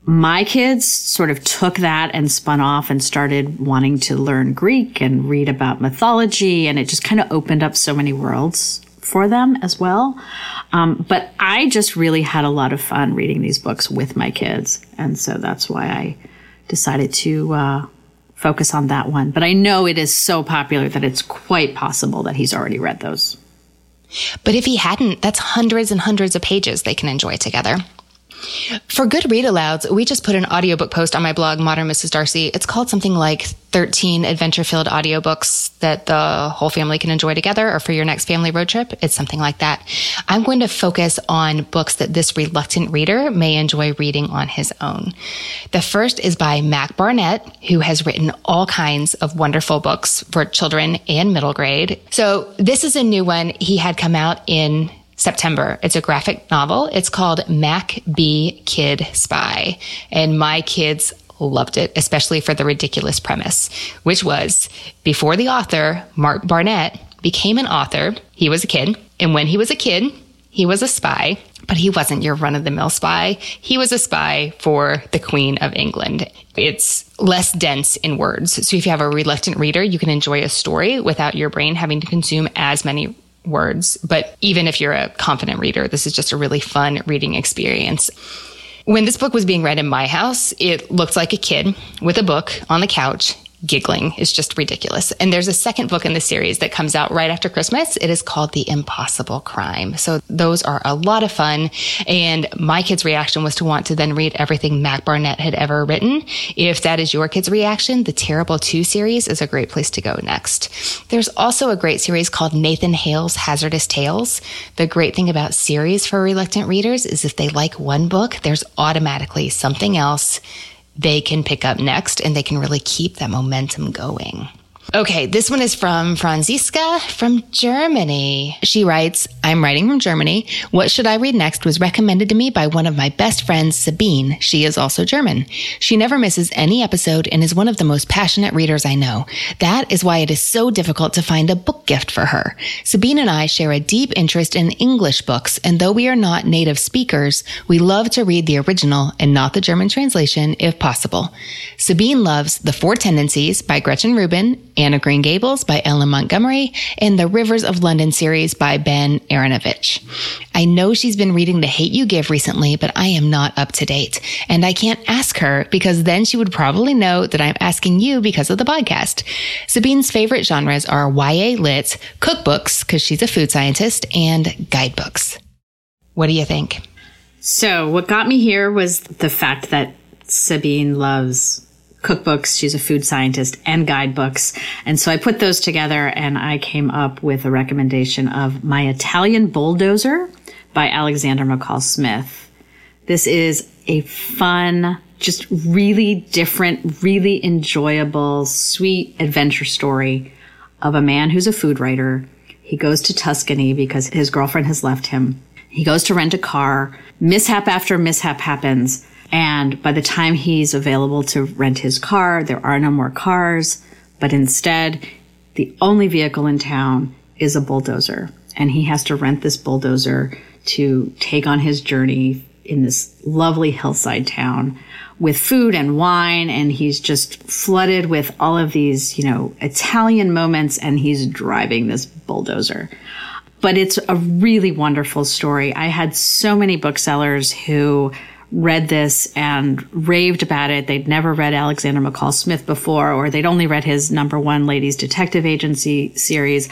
my kids sort of took that and spun off and started wanting to learn Greek and read about mythology. And it just kind of opened up so many worlds for them as well. Um, but I just really had a lot of fun reading these books with my kids. And so that's why I decided to uh, focus on that one. But I know it is so popular that it's quite possible that he's already read those. But if he hadn't, that's hundreds and hundreds of pages they can enjoy together. For good read alouds, we just put an audiobook post on my blog, Modern Mrs. Darcy. It's called something like 13 adventure filled audiobooks that the whole family can enjoy together or for your next family road trip. It's something like that. I'm going to focus on books that this reluctant reader may enjoy reading on his own. The first is by Mac Barnett, who has written all kinds of wonderful books for children and middle grade. So this is a new one. He had come out in September. It's a graphic novel. It's called Mac B Kid Spy. And my kids loved it, especially for the ridiculous premise, which was before the author, Mark Barnett, became an author, he was a kid. And when he was a kid, he was a spy, but he wasn't your run of the mill spy. He was a spy for the Queen of England. It's less dense in words. So if you have a reluctant reader, you can enjoy a story without your brain having to consume as many words. But even if you're a confident reader, this is just a really fun reading experience. When this book was being read in my house, it looked like a kid with a book on the couch giggling is just ridiculous. And there's a second book in the series that comes out right after Christmas. It is called The Impossible Crime. So those are a lot of fun. And my kid's reaction was to want to then read everything Mac Barnett had ever written. If that is your kid's reaction, the Terrible 2 series is a great place to go next. There's also a great series called Nathan Hale's Hazardous Tales. The great thing about series for reluctant readers is if they like one book, there's automatically something else they can pick up next and they can really keep that momentum going. Okay, this one is from Franziska from Germany. She writes, I'm writing from Germany. What should I read next was recommended to me by one of my best friends, Sabine. She is also German. She never misses any episode and is one of the most passionate readers I know. That is why it is so difficult to find a book gift for her. Sabine and I share a deep interest in English books, and though we are not native speakers, we love to read the original and not the German translation if possible. Sabine loves The Four Tendencies by Gretchen Rubin Anne of Green Gables by L. M. Montgomery, and the Rivers of London series by Ben Aaronovitch. I know she's been reading The Hate You Give recently, but I am not up to date. And I can't ask her because then she would probably know that I'm asking you because of the podcast. Sabine's favorite genres are YA lit, cookbooks, because she's a food scientist, and guidebooks. What do you think? So, what got me here was the fact that Sabine loves cookbooks. She's a food scientist and guidebooks. And so I put those together and I came up with a recommendation of My Italian Bulldozer by Alexander McCall Smith. This is a fun, just really different, really enjoyable, sweet adventure story of a man who's a food writer. He goes to Tuscany because his girlfriend has left him. He goes to rent a car. Mishap after mishap happens and by the time he's available to rent his car, there are no more cars, but instead, the only vehicle in town is a bulldozer. And he has to rent this bulldozer to take on his journey in this lovely hillside town with food and wine. And he's just flooded with all of these, you know, Italian moments and he's driving this bulldozer. But it's a really wonderful story. I had so many booksellers who read this and raved about it. They'd never read Alexander McCall Smith before, or they'd only read his number one ladies detective agency series.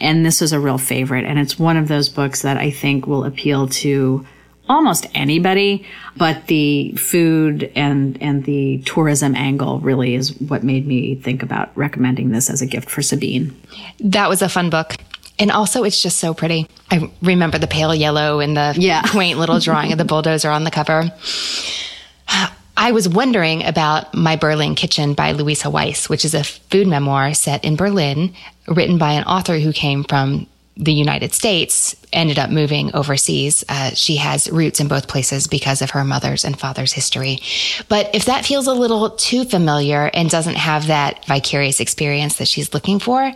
And this was a real favorite. And it's one of those books that I think will appeal to almost anybody, but the food and, and the tourism angle really is what made me think about recommending this as a gift for Sabine. That was a fun book. And also, it's just so pretty. I remember the pale yellow and the yeah. [laughs] quaint little drawing of the [laughs] bulldozer on the cover. I was wondering about My Berlin Kitchen by Luisa Weiss, which is a food memoir set in Berlin, written by an author who came from the United States, ended up moving overseas. Uh, she has roots in both places because of her mother's and father's history. But if that feels a little too familiar and doesn't have that vicarious experience that she's looking for,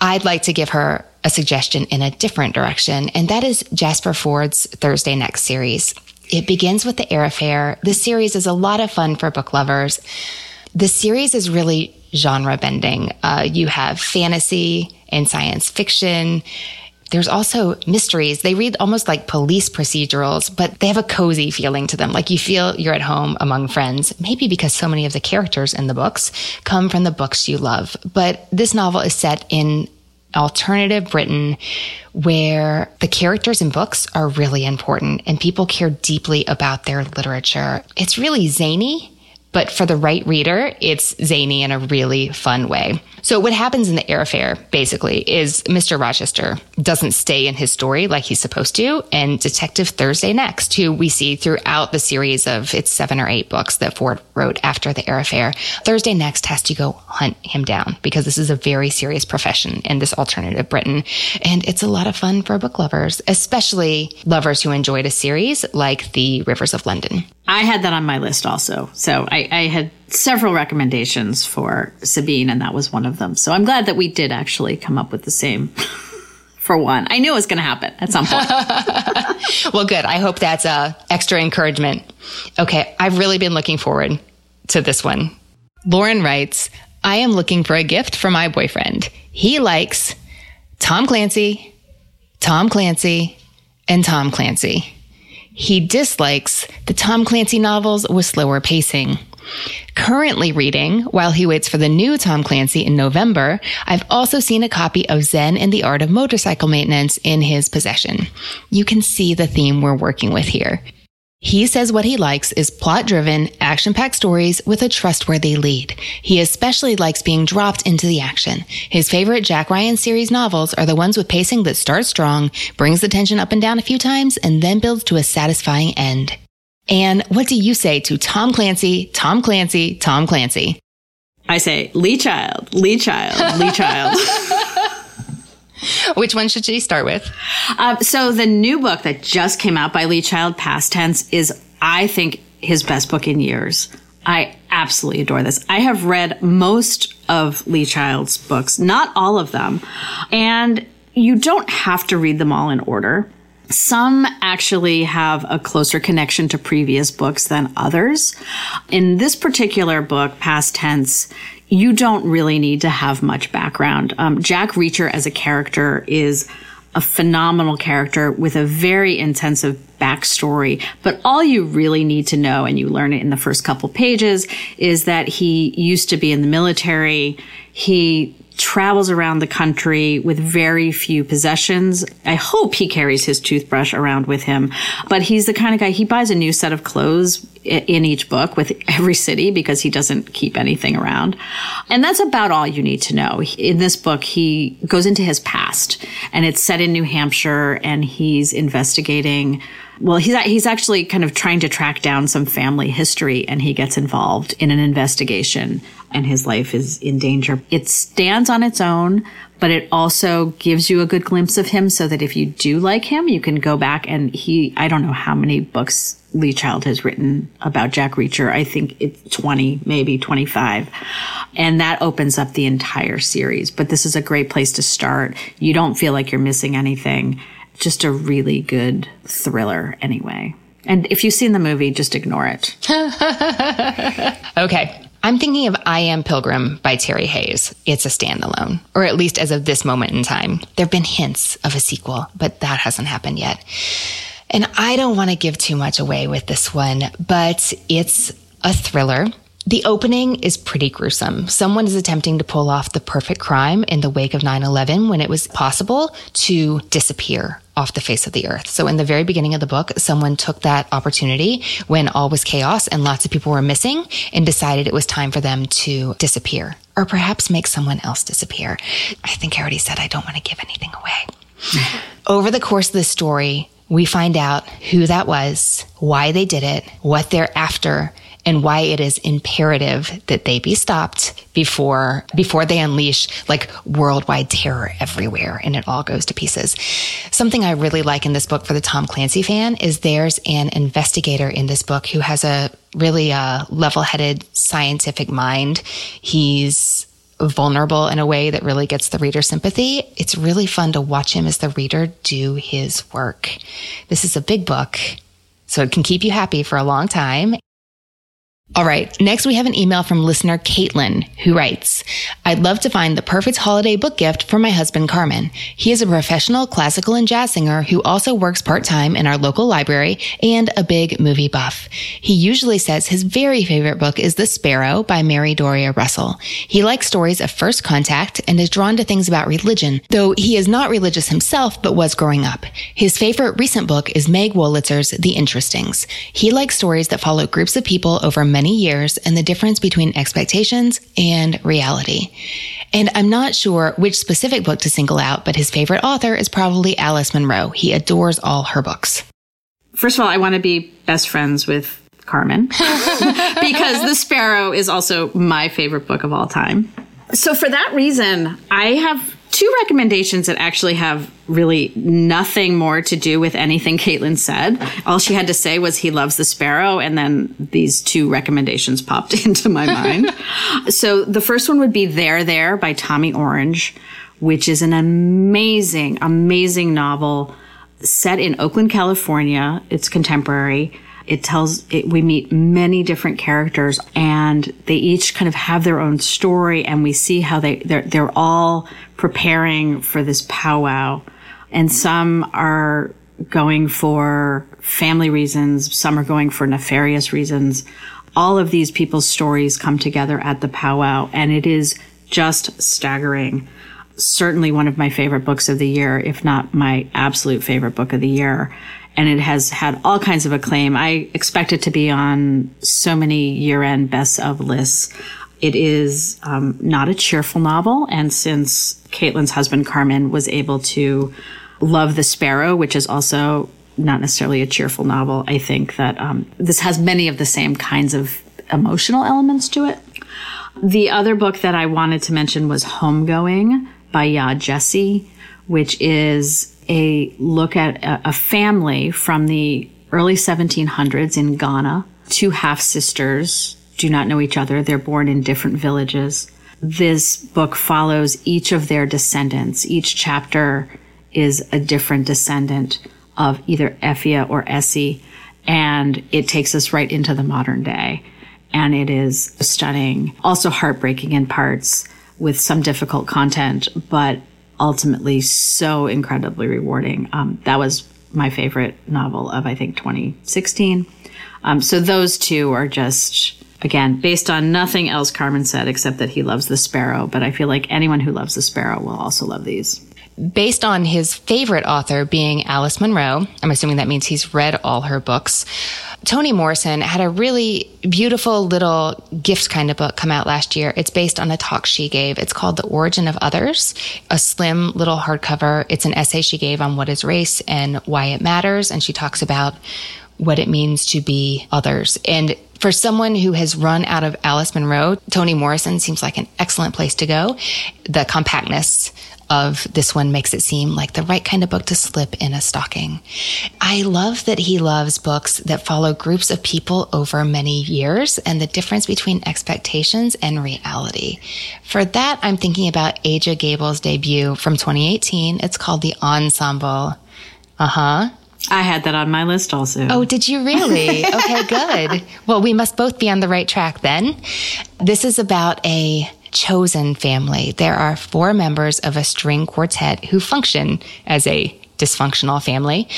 I'd like to give her a suggestion in a different direction, and that is Jasper Fforde's Thursday Next series. It begins with the Eyre Affair. This series is a lot of fun for book lovers. The series is really genre bending. Uh, you have fantasy and science fiction. There's also mysteries. They read almost like police procedurals, but they have a cozy feeling to them. Like you feel you're at home among friends, maybe because so many of the characters in the books come from the books you love. But this novel is set in alternative Britain where the characters in books are really important and people care deeply about their literature. It's really zany but for the right reader, it's zany in a really fun way. So what happens in the Eyre Affair basically is Mr. Rochester doesn't stay in his story like he's supposed to. And Detective Thursday Next, who we see throughout the series of its seven or eight books that Fforde wrote after the Eyre Affair, Thursday Next has to go hunt him down because this is a very serious profession in this alternative Britain. And it's a lot of fun for book lovers, especially lovers who enjoyed a series like The Rivers of London. I had that on my list also. So I, I, had several recommendations for Sabine, and that was one of them. So I'm glad that we did actually come up with the same [laughs] for one. I knew it was going to happen at some point. [laughs] [laughs] well, good. I hope that's uh, extra encouragement. Okay. I've really been looking forward to this one. Lauren writes, I am looking for a gift for my boyfriend. He likes Tom Clancy, Tom Clancy, and Tom Clancy. He dislikes the Tom Clancy novels with slower pacing. Currently reading, while he waits for the new Tom Clancy in November, I've also seen a copy of Zen and the Art of Motorcycle Maintenance in his possession. You can see the theme we're working with here. He says what he likes is plot driven, action packed stories with a trustworthy lead. He especially likes being dropped into the action. His favorite Jack Ryan series novels are the ones with pacing that starts strong, brings the tension up and down a few times, and then builds to a satisfying end. And what do you say to Tom Clancy, Tom Clancy, Tom Clancy? I say Lee Child, Lee Child, Lee Child. [laughs] [laughs] Which one should she start with? Um, so the new book that just came out by Lee Child, Past Tense, is I think his best book in years. I absolutely adore this. I have read most of Lee Child's books, not all of them. And you don't have to read them all in order. Some actually have a closer connection to previous books than others. In this particular book, Past Tense, you don't really need to have much background. Um, Jack Reacher as a character is a phenomenal character with a very intensive backstory. But all you really need to know, and you learn it in the first couple pages, is that he used to be in the military. He travels around the country with very few possessions. I hope he carries his toothbrush around with him, but he's the kind of guy, he buys a new set of clothes in each book with every city because he doesn't keep anything around. And that's about all you need to know. In this book, he goes into his past and it's set in New Hampshire and he's investigating well, he's he's actually kind of trying to track down some family history, and he gets involved in an investigation and his life is in danger. It stands on its own, but it also gives you a good glimpse of him so that if you do like him, you can go back and he, I don't know how many books Lee Child has written about Jack Reacher. I think it's 20, maybe 25. And that opens up the entire series. But this is a great place to start. You don't feel like you're missing anything. Just a really good thriller anyway. And if you've seen the movie, just ignore it. [laughs] okay. I'm thinking of I Am Pilgrim by Terry Hayes. It's a standalone, or at least as of this moment in time. There have been hints of a sequel, but that hasn't happened yet. And I don't want to give too much away with this one, but it's a thriller the opening is pretty gruesome. Someone is attempting to pull off the perfect crime in the wake of 9-11 when it was possible to disappear off the face of the earth. So in the very beginning of the book, someone took that opportunity when all was chaos and lots of people were missing and decided it was time for them to disappear or perhaps make someone else disappear. I think I already said I don't want to give anything away. [laughs] Over the course of the story, we find out who that was, why they did it, what they're after, and why it is imperative that they be stopped before before they unleash like worldwide terror everywhere and it all goes to pieces. Something I really like in this book for the Tom Clancy fan is there's an investigator in this book who has a really uh, level-headed scientific mind. He's vulnerable in a way that really gets the reader sympathy. It's really fun to watch him as the reader do his work. This is a big book, so it can keep you happy for a long time. All right. Next, we have an email from listener Caitlin who writes, I'd love to find the perfect holiday book gift for my husband, Carmen. He is a professional classical and jazz singer who also works part time in our local library and a big movie buff. He usually says his very favorite book is The Sparrow by Mary Doria Russell. He likes stories of first contact and is drawn to things about religion, though he is not religious himself, but was growing up. His favorite recent book is Meg Wolitzer's The Interestings. He likes stories that follow groups of people over many many years and the difference between expectations and reality. And I'm not sure which specific book to single out, but his favorite author is probably Alice Munro. He adores all her books. First of all, I want to be best friends with Carmen [laughs] because The Sparrow is also my favorite book of all time. So, for that reason, I have two recommendations that actually have really nothing more to do with anything Caitlin said. All she had to say was he loves the sparrow, and then these two recommendations popped [laughs] into my mind. so the first one would be There There by Tommy Orange, which is an amazing, amazing novel set in Oakland, California. It's contemporary. It tells, it, we meet many different characters and they each kind of have their own story and we see how they, they're, they're all preparing for this powwow. And some are going for family reasons. Some are going for nefarious reasons. All of these people's stories come together at the powwow and it is just staggering. Certainly one of my favorite books of the year, if not my absolute favorite book of the year and it has had all kinds of acclaim. I expect it to be on so many year end best of lists. It is um, not a cheerful novel. And since Caitlin's husband, Carmen, was able to love The Sparrow, which is also not necessarily a cheerful novel. I think that um, this has many of the same kinds of emotional elements to it. The other book that I wanted to mention was Homegoing by Yaa Gyasi, which is a look at a, a family from the early 1700s in Ghana. Two half sisters do not know each other. They're born in different villages. This book follows each of their descendants. Each chapter is a different descendant of either Effia or Esi, and it takes us right into the modern day. And it is stunning, also heartbreaking in parts with some difficult content, but ultimately so incredibly rewarding. Um, that was my favorite novel of, I think, 2016. Um, so those two are just, again, based on nothing else Carmen said except that he loves the sparrow. But I feel like anyone who loves the sparrow will also love these. Based on his favorite author being Alice Munro, I'm assuming that means he's read all her books. Toni Morrison had a really beautiful little gift kind of book come out last year. It's based on a talk she gave. It's called The Origin of Others, a slim little hardcover. It's an essay she gave on what is race and why it matters. And she talks about what it means to be others. And for someone who has run out of Alice Munro, Toni Morrison seems like an excellent place to go. The compactness of this one makes it seem like the right kind of book to slip in a stocking. I love that he loves books that follow groups of people over many years and the difference between expectations and reality. For that, I'm thinking about Aja Gabel's debut from 2018. It's called The Ensemble. Uh huh. I had that on my list also. Oh, did you really? [laughs] Okay, good. Well, we must both be on the right track then. This is about a chosen family. There are four members of a string quartet who function as a dysfunctional family.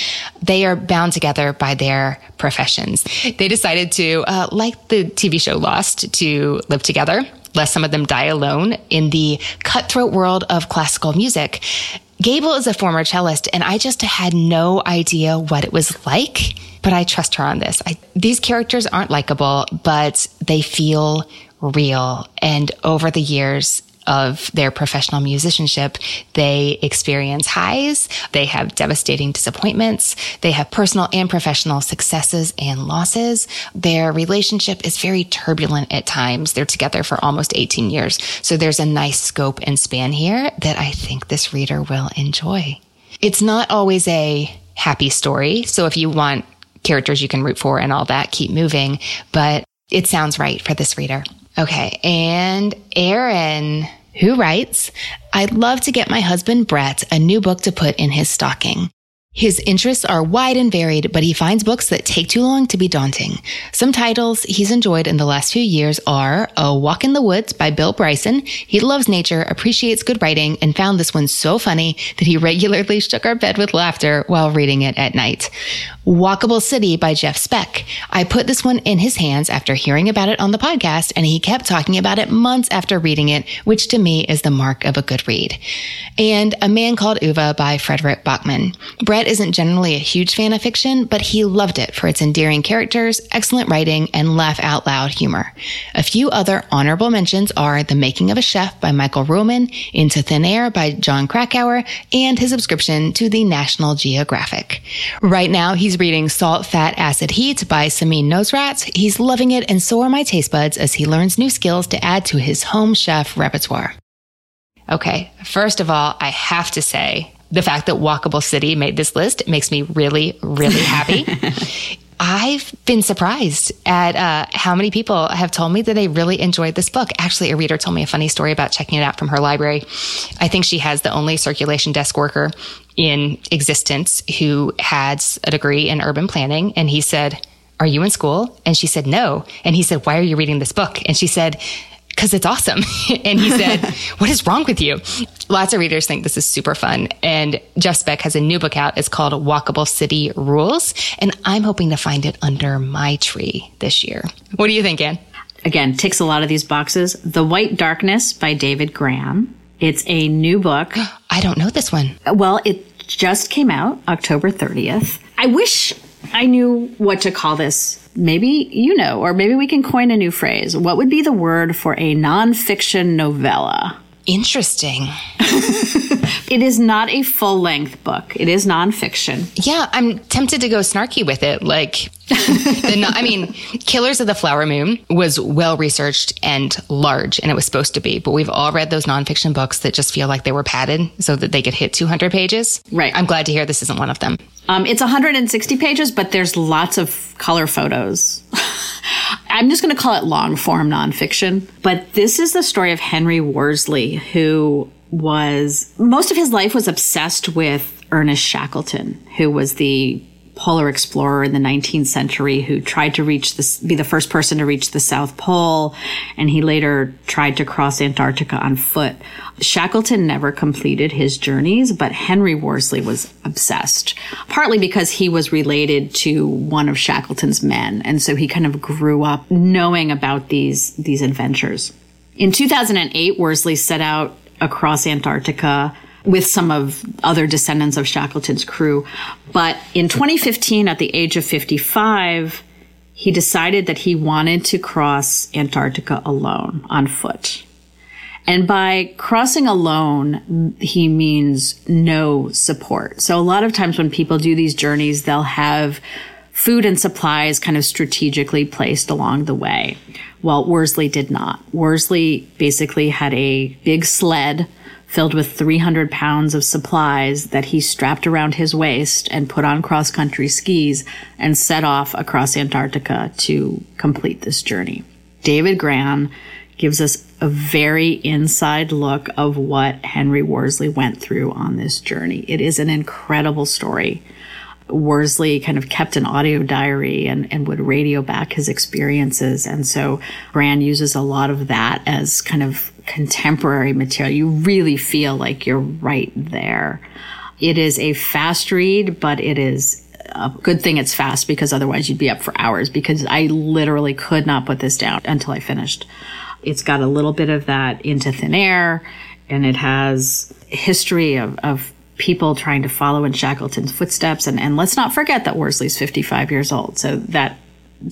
They are bound together by their professions. They decided to, uh, like the TV show Lost, to live together, lest some of them die alone in the cutthroat world of classical music. Gabel is a former cellist, and I just had no idea what it was like, but I trust her on this. I, these characters aren't likable, but they feel real. And over the years, of their professional musicianship, they experience highs, they have devastating disappointments, they have personal and professional successes and losses. Their relationship is very turbulent at times. They're together for almost 18 years. So there's a nice scope and span here that I think this reader will enjoy. It's not always a happy story. So if you want characters you can root for and all that, keep moving, but it sounds right for this reader. Okay. And Aaron, who writes, I'd love to get my husband Brett a new book to put in his stocking. His interests are wide and varied, but he finds books that take too long to be daunting. Some titles he's enjoyed in the last few years are A Walk in the Woods by Bill Bryson. He loves nature, appreciates good writing, and found this one so funny that he [laughs] regularly shook our bed with laughter while reading it at night. Walkable City by Jeff Speck. I put this one in his hands after hearing about it on the podcast, and he kept talking about it months after reading it, which to me is the mark of a good read. And A Man Called Ove by Fredrik Backman. Brett isn't generally a huge fan of fiction, but he loved it for its endearing characters, excellent writing, and laugh out loud humor. A few other honorable mentions are The Making of a Chef by Michael Ruhlman, Into Thin Air by Jon Krakauer, and his subscription to the National Geographic. Right now, he's reading Salt, Fat, Acid, Heat by Samin Nosrat. He's loving it, and so are my taste buds as he learns new skills to add to his home chef repertoire. Okay, first of all, I have to say the fact that Walkable City made this list makes me really, really happy. [laughs] I've been surprised at uh, how many people have told me that they really enjoyed this book. Actually, a reader told me a funny story about checking it out from her library. I think she has the only circulation desk worker in existence who has a degree in urban planning. And he said, Are you in school? And she said, No. And he said, Why are you reading this book? And she said, because it's awesome. [laughs] and he said, [laughs] What is wrong with you? Lots of readers think this is super fun. And Jeff Speck has a new book out. It's called Walkable City Rules. And I'm hoping to find it under my tree this year. What do you think, Anne? Again, ticks a lot of these boxes. The White Darkness by David Grann. It's a new book. [gasps] I don't know this one. Well, it just came out October 30th. I wish I knew what to call this. Maybe you know, or maybe we can coin a new phrase. What would be the word for a nonfiction novella? Interesting. [laughs] it is not a full length book. It is nonfiction. Yeah, I'm tempted to go snarky with it. Like, [laughs] the, I mean, Killers of the Flower Moon was well researched and large, and it was supposed to be. But we've all read those nonfiction books that just feel like they were padded so that they could hit 200 pages. Right. I'm glad to hear this isn't one of them. Um, it's 160 pages, but there's lots of color photos. [laughs] I'm just going to call it long form nonfiction. But this is the story of Henry Worsley, who was most of his life was obsessed with Ernest Shackleton, who was the polar explorer in the 19th century who tried to reach this, be the first person to reach the South Pole. And he later tried to cross Antarctica on foot. Shackleton never completed his journeys, but Henry Worsley was obsessed, partly because he was related to one of Shackleton's men. And so he kind of grew up knowing about these, these adventures. In 2008, Worsley set out across Antarctica with some of other descendants of Shackleton's crew. But in 2015, at the age of 55, he decided that he wanted to cross Antarctica alone on foot. And by crossing alone, he means no support. So a lot of times when people do these journeys, they'll have food and supplies kind of strategically placed along the way. Well, Worsley did not. Worsley basically had a big sled filled with 300 pounds of supplies that he strapped around his waist and put on cross country skis and set off across Antarctica to complete this journey. David Grann gives us a very inside look of what Henry Worsley went through on this journey. It is an incredible story. Worsley kind of kept an audio diary and, and would radio back his experiences. And so Grann uses a lot of that as kind of contemporary material. You really feel like you're right there. It is a fast read, but it is a good thing it's fast because otherwise you'd be up for hours because I literally could not put this down until I finished. It's got a little bit of that into thin air and it has history of, of people trying to follow in Shackleton's footsteps. And, and let's not forget that Worsley's 55 years old. So that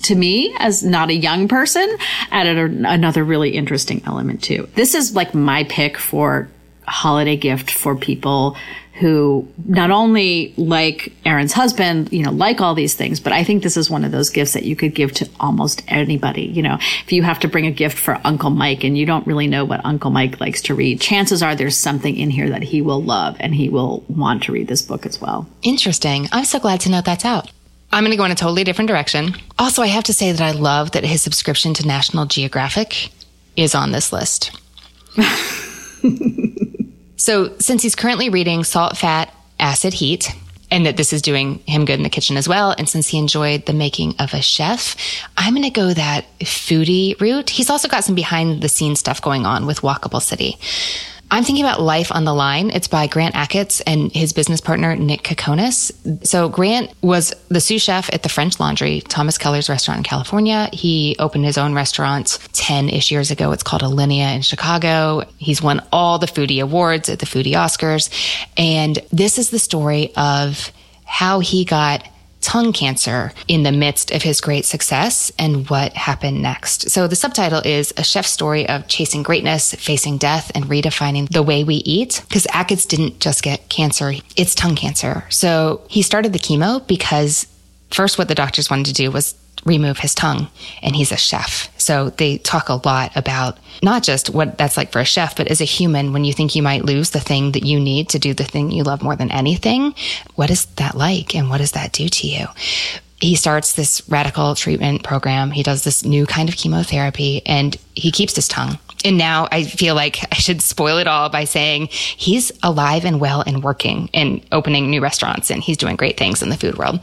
to me as not a young person added a, another really interesting element too. This is like my pick for holiday gift for people who not only like Aaron's husband, you know, like all these things, but I think this is one of those gifts that you could give to almost anybody. You know, if you have to bring a gift for Uncle Mike and you don't really know what Uncle Mike likes to read, chances are there's something in here that he will love and he will want to read this book as well. Interesting. I'm so glad to know that's out. I'm going to go in a totally different direction. Also, I have to say that I love that his subscription to National Geographic is on this list. [laughs] so, since he's currently reading Salt, Fat, Acid, Heat, and that this is doing him good in the kitchen as well, and since he enjoyed the making of a chef, I'm going to go that foodie route. He's also got some behind the scenes stuff going on with Walkable City. I'm thinking about Life on the Line. It's by Grant Achatz and his business partner, Nick Kokonas. So Grant was the sous chef at the French Laundry, Thomas Keller's restaurant in California. He opened his own restaurant 10 ish years ago. It's called Alinea in Chicago. He's won all the foodie awards at the foodie Oscars. And this is the story of how he got tongue cancer in the midst of his great success and what happened next. So the subtitle is A Chef's Story of Chasing Greatness, Facing Death, and Redefining the Way We Eat. Because Achatz didn't just get cancer, it's tongue cancer. So he started the chemo because first what the doctors wanted to do was remove his tongue and he's a chef. So they talk a lot about not just what that's like for a chef, but as a human, when you think you might lose the thing that you need to do the thing you love more than anything, what is that like and what does that do to you? He starts this radical treatment program. He does this new kind of chemotherapy and he keeps his tongue and now I feel like I should spoil it all by saying he's alive and well and working and opening new restaurants and he's doing great things in the food world.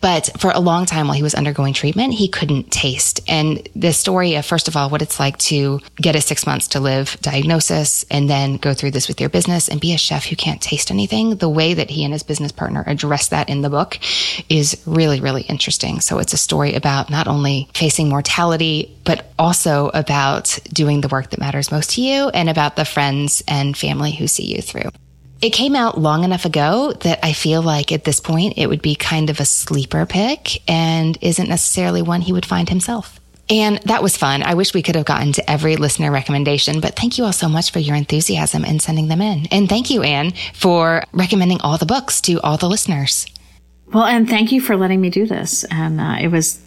But for a long time while he was undergoing treatment, he couldn't taste. And the story of, first of all, what it's like to get a six months to live diagnosis and then go through this with your business and be a chef who can't taste anything. The way that he and his business partner address that in the book is really, really interesting. So it's a story about not only facing mortality, but also about doing the work that matters most to you and about the friends and family who see you through. It came out long enough ago that I feel like at this point it would be kind of a sleeper pick and isn't necessarily one he would find himself. And that was fun. I wish we could have gotten to every listener recommendation, but thank you all so much for your enthusiasm in sending them in. And thank you, Anne, for recommending all the books to all the listeners. Well, and thank you for letting me do this. And uh, it was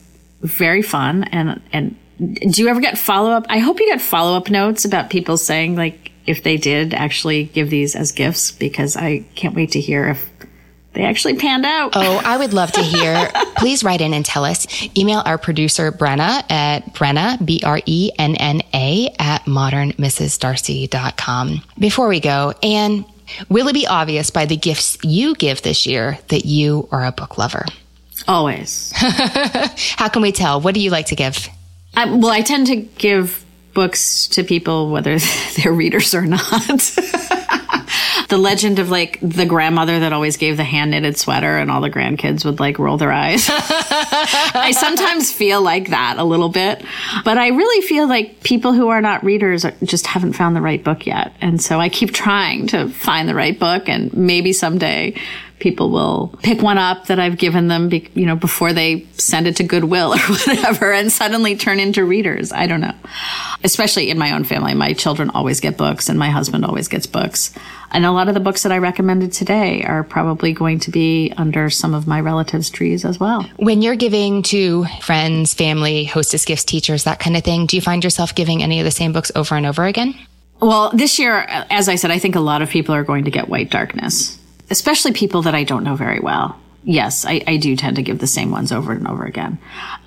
very fun. And and do you ever get follow up? I hope you get follow up notes about people saying like if they did actually give these as gifts because I can't wait to hear if they actually panned out. Oh, I would love to hear. [laughs] Please write in and tell us. Email our producer, Brenna, at Brenna, B R E N N A, at modernmrsdarcy.com. Before we go, Anne, will it be obvious by the gifts you give this year that you are a book lover? Always. [laughs] How can we tell? What do you like to give? I, well, I tend to give books to people whether [laughs] they're readers or not. [laughs] the legend of like the grandmother that always gave the hand knitted sweater and all the grandkids would like roll their eyes. [laughs] I sometimes feel like that a little bit, but I really feel like people who are not readers just haven't found the right book yet. And so I keep trying to find the right book and maybe someday people will pick one up that I've given them, be, you know, before they send it to Goodwill [laughs] or whatever and suddenly turn into readers. I don't know. Especially in my own family. My children always get books and my husband always gets books. And a lot of the books that I recommended today are probably going to be under some of my relatives' trees as well. When you're giving to friends, family, hostess gifts, teachers, that kind of thing, do you find yourself giving any of the same books over and over again? Well, this year, as I said, I think a lot of people are going to get White Darkness especially people that I don't know very well. Yes, I, I, do tend to give the same ones over and over again.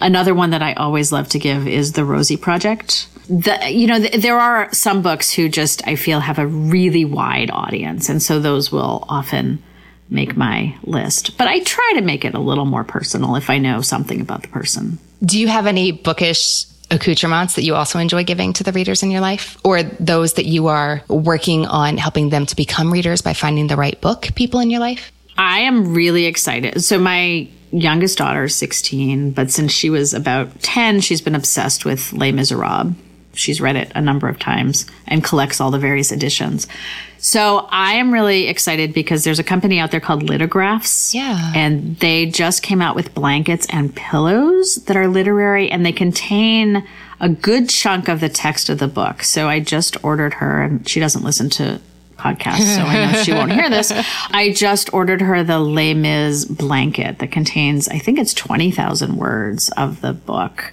Another one that I always love to give is the Rosie Project. The, you know, th- there are some books who just, I feel, have a really wide audience. And so those will often make my list. But I try to make it a little more personal if I know something about the person. Do you have any bookish accoutrements that you also enjoy giving to the readers in your life or those that you are working on helping them to become readers by finding the right book people in your life? I am really excited. So my youngest daughter is 16, but since she was about 10, she's been obsessed with Les Miserables. She's read it a number of times and collects all the various editions. So I am really excited because there's a company out there called Litographs. Yeah. And they just came out with blankets and pillows that are literary and they contain a good chunk of the text of the book. So I just ordered her and she doesn't listen to podcasts, so I know she won't hear this. [laughs] I just ordered her the Les Mis blanket that contains, I think it's 20,000 words of the book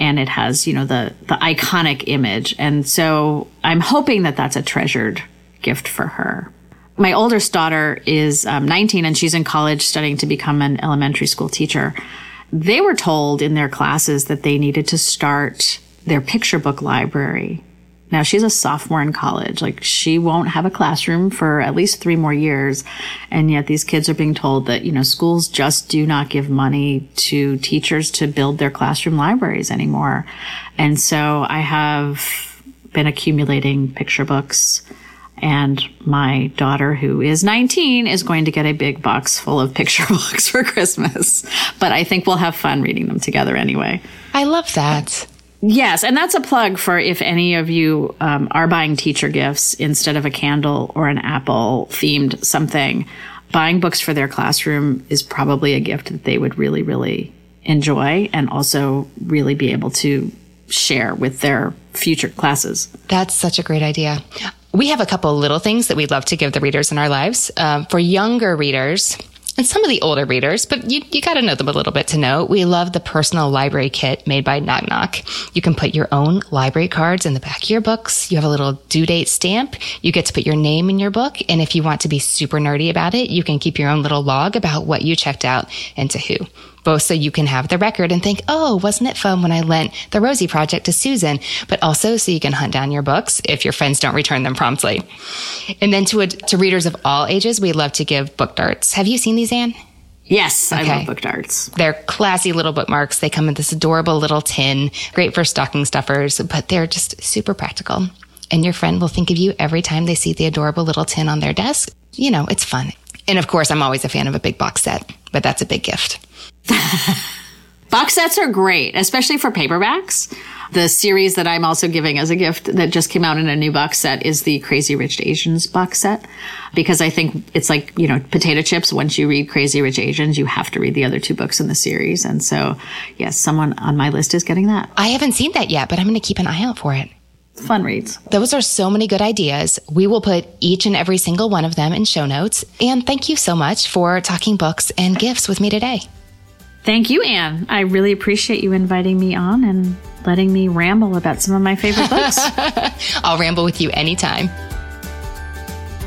and it has, you know, the, the iconic image. And so I'm hoping that that's a treasured gift for her. My oldest daughter is um, 19 and she's in college studying to become an elementary school teacher. They were told in their classes that they needed to start their picture book library now she's a sophomore in college. Like she won't have a classroom for at least three more years. And yet these kids are being told that, you know, schools just do not give money to teachers to build their classroom libraries anymore. And so I have been accumulating picture books and my daughter, who is 19, is going to get a big box full of picture [laughs] books for Christmas. But I think we'll have fun reading them together anyway. I love that. Yes, and that's a plug for if any of you um, are buying teacher gifts instead of a candle or an apple themed something. Buying books for their classroom is probably a gift that they would really, really enjoy and also really be able to share with their future classes. That's such a great idea. We have a couple little things that we'd love to give the readers in our lives. Um, for younger readers, and some of the older readers, but you, you got to know them a little bit to know. We love the personal library kit made by Knock Knock. You can put your own library cards in the back of your books. You have a little due date stamp. You get to put your name in your book. And if you want to be super nerdy about it, you can keep your own little log about what you checked out and to who both so you can have the record and think, oh, wasn't it fun when I lent the Rosie Project to Susan? But also so you can hunt down your books if your friends don't return them promptly. And then to, a, to readers of all ages, we love to give book darts. Have you seen these, Anne? Yes, okay. I love book darts. They're classy little bookmarks. They come in this adorable little tin, great for stocking stuffers, but they're just super practical. And your friend will think of you every time they see the adorable little tin on their desk. You know, it's fun. And of course, I'm always a fan of a big box set, but that's a big gift. [laughs] Box sets are great, especially for paperbacks. The series that I'm also giving as a gift that just came out in a new box set is the Crazy Rich Asians box set because I think it's like, you know, potato chips. Once you read Crazy Rich Asians, you have to read the other two books in the series. And so, yes, someone on my list is getting that. I haven't seen that yet, but I'm going to keep an eye out for it. Fun reads. Those are so many good ideas. We will put each and every single one of them in show notes. And thank you so much for talking books and gifts with me today. Thank you, Anne. I really appreciate you inviting me on and letting me ramble about some of my favorite books. [laughs] I'll ramble with you anytime.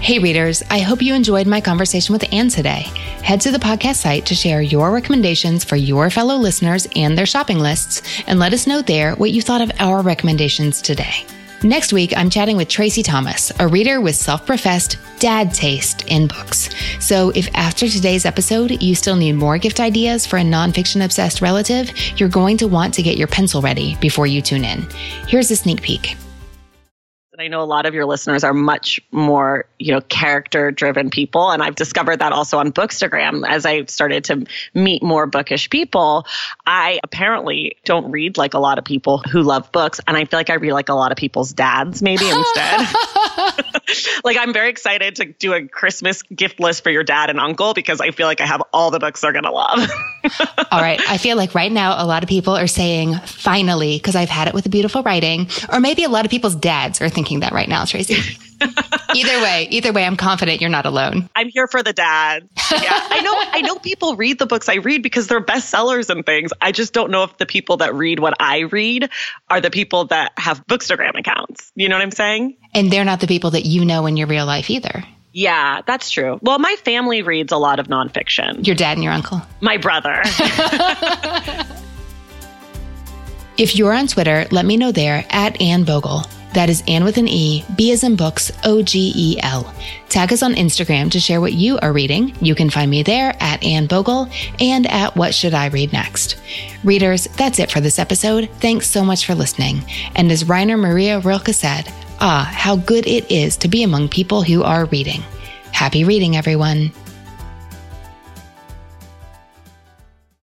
Hey, readers, I hope you enjoyed my conversation with Anne today. Head to the podcast site to share your recommendations for your fellow listeners and their shopping lists, and let us know there what you thought of our recommendations today. Next week, I'm chatting with Tracy Thomas, a reader with self professed dad taste in books. So if after today's episode you still need more gift ideas for a nonfiction obsessed relative, you're going to want to get your pencil ready before you tune in. Here's a sneak peek. I know a lot of your listeners are much more, you know, character driven people. And I've discovered that also on Bookstagram as I started to meet more bookish people. I apparently don't read like a lot of people who love books. And I feel like I read like a lot of people's dads maybe instead. [laughs] [laughs] like I'm very excited to do a Christmas gift list for your dad and uncle because I feel like I have all the books they're going to love. [laughs] all right. I feel like right now a lot of people are saying finally, because I've had it with the beautiful writing, or maybe a lot of people's dads are thinking, thinking that right now, Tracy. Either way, either way, I'm confident you're not alone. I'm here for the dad. Yeah, I know. I know people read the books I read because they're bestsellers and things. I just don't know if the people that read what I read are the people that have Bookstagram accounts. You know what I'm saying? And they're not the people that you know in your real life either. Yeah, that's true. Well, my family reads a lot of nonfiction. Your dad and your uncle? My brother. [laughs] if you're on Twitter, let me know there at Anne Bogel. That is Anne with an E, B as in books, O G E L. Tag us on Instagram to share what you are reading. You can find me there at Anne Bogel and at What Should I Read Next. Readers, that's it for this episode. Thanks so much for listening. And as Rainer Maria Rilke said, ah, how good it is to be among people who are reading. Happy reading, everyone.